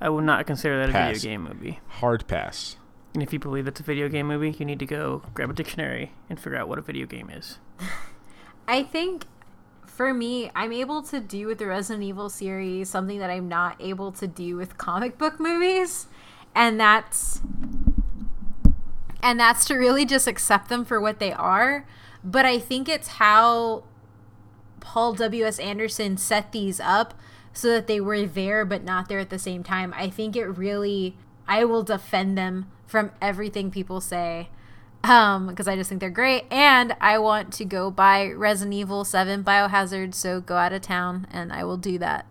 I would not consider that a Pass. video game movie. hard pass. And if you believe it's a video game movie, you need to go grab a dictionary and figure out what a video game is. I think for me, I'm able to do with the Resident Evil series something that I'm not able to do with comic book movies, and that's and that's to really just accept them for what they are. But I think it's how Paul W.S. Anderson set these up so that they were there but not there at the same time. I think it really I will defend them from everything people say um because I just think they're great and I want to go buy Resident Evil 7 Biohazard so go out of town and I will do that.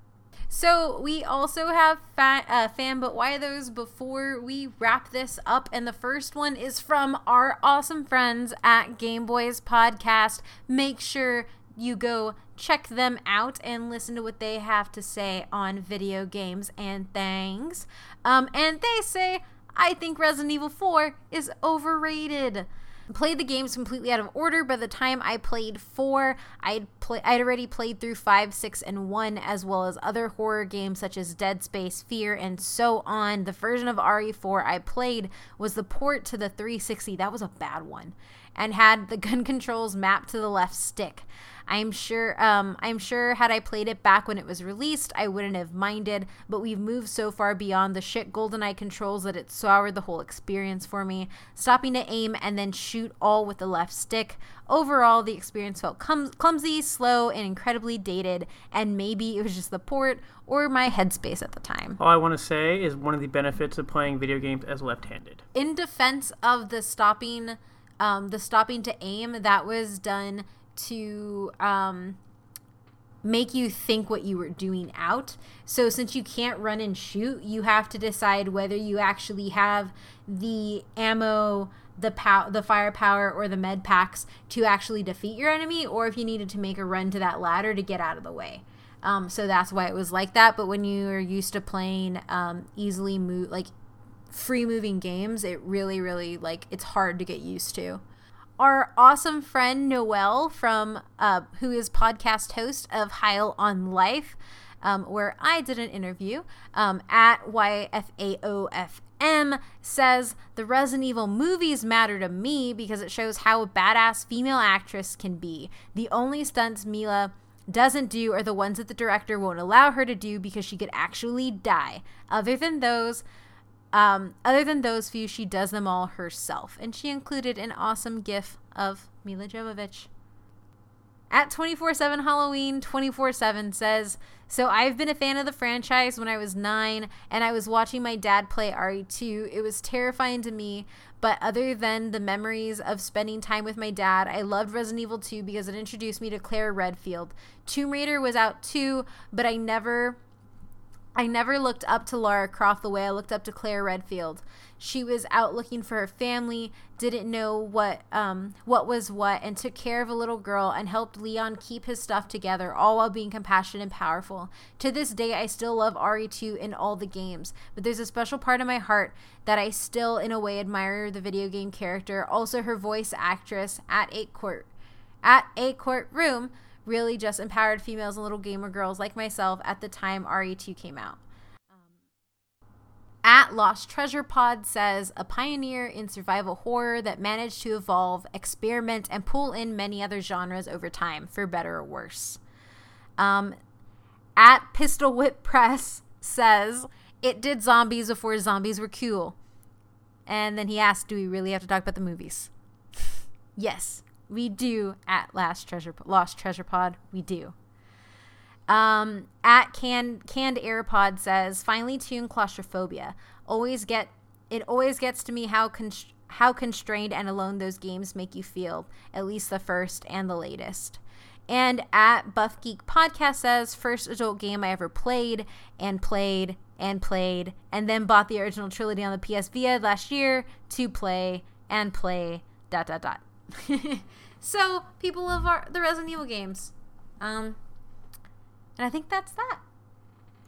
So we also have fa- uh, fan, but why those before we wrap this up? And the first one is from our awesome friends at Game Boys Podcast. Make sure you go check them out and listen to what they have to say on video games and things. Um, and they say, I think Resident Evil 4 is overrated played the games completely out of order. By the time I played four, I'd play, I'd already played through five, six, and one, as well as other horror games such as Dead Space, Fear, and so on. The version of RE4 I played was the port to the 360. That was a bad one, and had the gun controls mapped to the left stick. I'm sure um, I'm sure had I played it back when it was released, I wouldn't have minded, but we've moved so far beyond the shit GoldenEye controls that it soured the whole experience for me. Stopping to aim and then shoot all with the left stick. Overall, the experience felt clum- clumsy, slow, and incredibly dated, and maybe it was just the port or my headspace at the time. All I want to say is one of the benefits of playing video games as left-handed. In defense of the stopping um, the stopping to aim that was done to um, make you think what you were doing out. So since you can't run and shoot, you have to decide whether you actually have the ammo, the pow- the firepower or the med packs to actually defeat your enemy or if you needed to make a run to that ladder to get out of the way. Um, so that's why it was like that. But when you're used to playing um, easily move like free moving games, it really, really like it's hard to get used to our awesome friend Noel from uh, who is podcast host of Heil on Life, um, where I did an interview um, at YFAOFM says the Resident Evil movies matter to me because it shows how a badass female actress can be. The only stunts Milla doesn't do are the ones that the director won't allow her to do because she could actually die. Other than those, um, other than those few, she does them all herself, and she included an awesome gif of Milla Jovovich. At 24 7 Halloween, 24 7 says, So I've been a fan of the franchise when I was nine and I was watching my dad play RE2. It was terrifying to me, but other than the memories of spending time with my dad, I loved Resident Evil 2 because it introduced me to Claire Redfield. Tomb Raider was out too, but I never I never looked up to Lara Croft the way I looked up to Claire Redfield. She was out looking for her family, didn't know what um, what was what, and took care of a little girl and helped Leon keep his stuff together, all while being compassionate and powerful. To this day, I still love RE2 in all the games, but there's a special part of my heart that I still, in a way, admire the video game character. Also, her voice actress at Eight Court, at A Court Room really just empowered females and little gamer girls like myself at the time RE2 came out. Um, at Lost Treasure Pod says, a pioneer in survival horror that managed to evolve, experiment, and pull in many other genres over time, for better or worse. Um, at Pistol Whip Press says, it did zombies before zombies were cool. And then he asked, do we really have to talk about the movies? yes we do at Last Treasure Lost Treasure Pod. We do. Um, at Can Canned AirPod says, finally tune claustrophobia. Always get it. Always gets to me how const- how constrained and alone those games make you feel. At least the first and the latest. And at Buff Geek Podcast says, first adult game I ever played and played and played, and then bought the original trilogy on the PS Vita last year to play and play. Dot dot dot. so people love our, the Resident Evil games. Um, and I think that's that.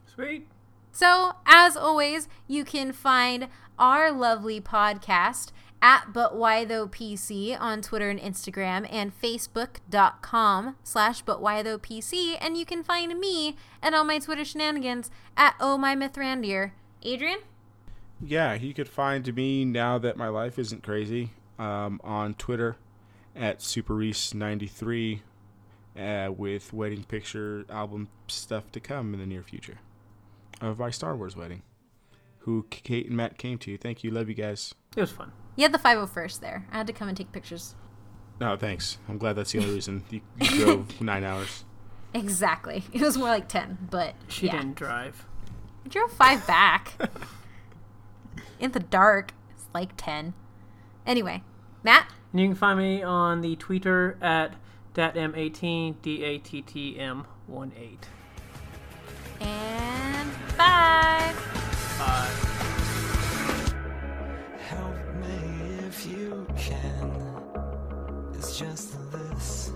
Sweet. So, as always, you can find our lovely podcast at But Why Though PC on Twitter and Instagram and Facebook.com slash But Why Though PC. And you can find me and all my Twitter shenanigans at Oh My Mithrandir. Adrian? Yeah, you could find me now that my life isn't crazy um, on Twitter at Super SuperReese93 uh, with wedding picture album stuff to come in the near future of my Star Wars wedding. Who Kate and Matt came to. Thank you. Love you guys. It was fun. You had the 501st there. I had to come and take pictures. No, thanks. I'm glad that's the only reason you, you drove nine hours. Exactly. It was more like 10, but. She yeah. didn't drive. I drove five back. In the dark. It's like 10. Anyway, Matt? And you can find me on the Twitter at datm18, D-A-T-T-M-1-8. And bye. Bye. Help me if you can. It's just this.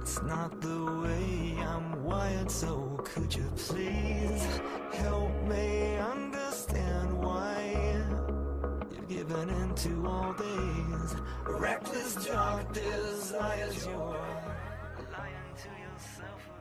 It's not the way I'm wired, so could you please help me understand why you've given into all these with reckless dark desires. You're lying to yourself.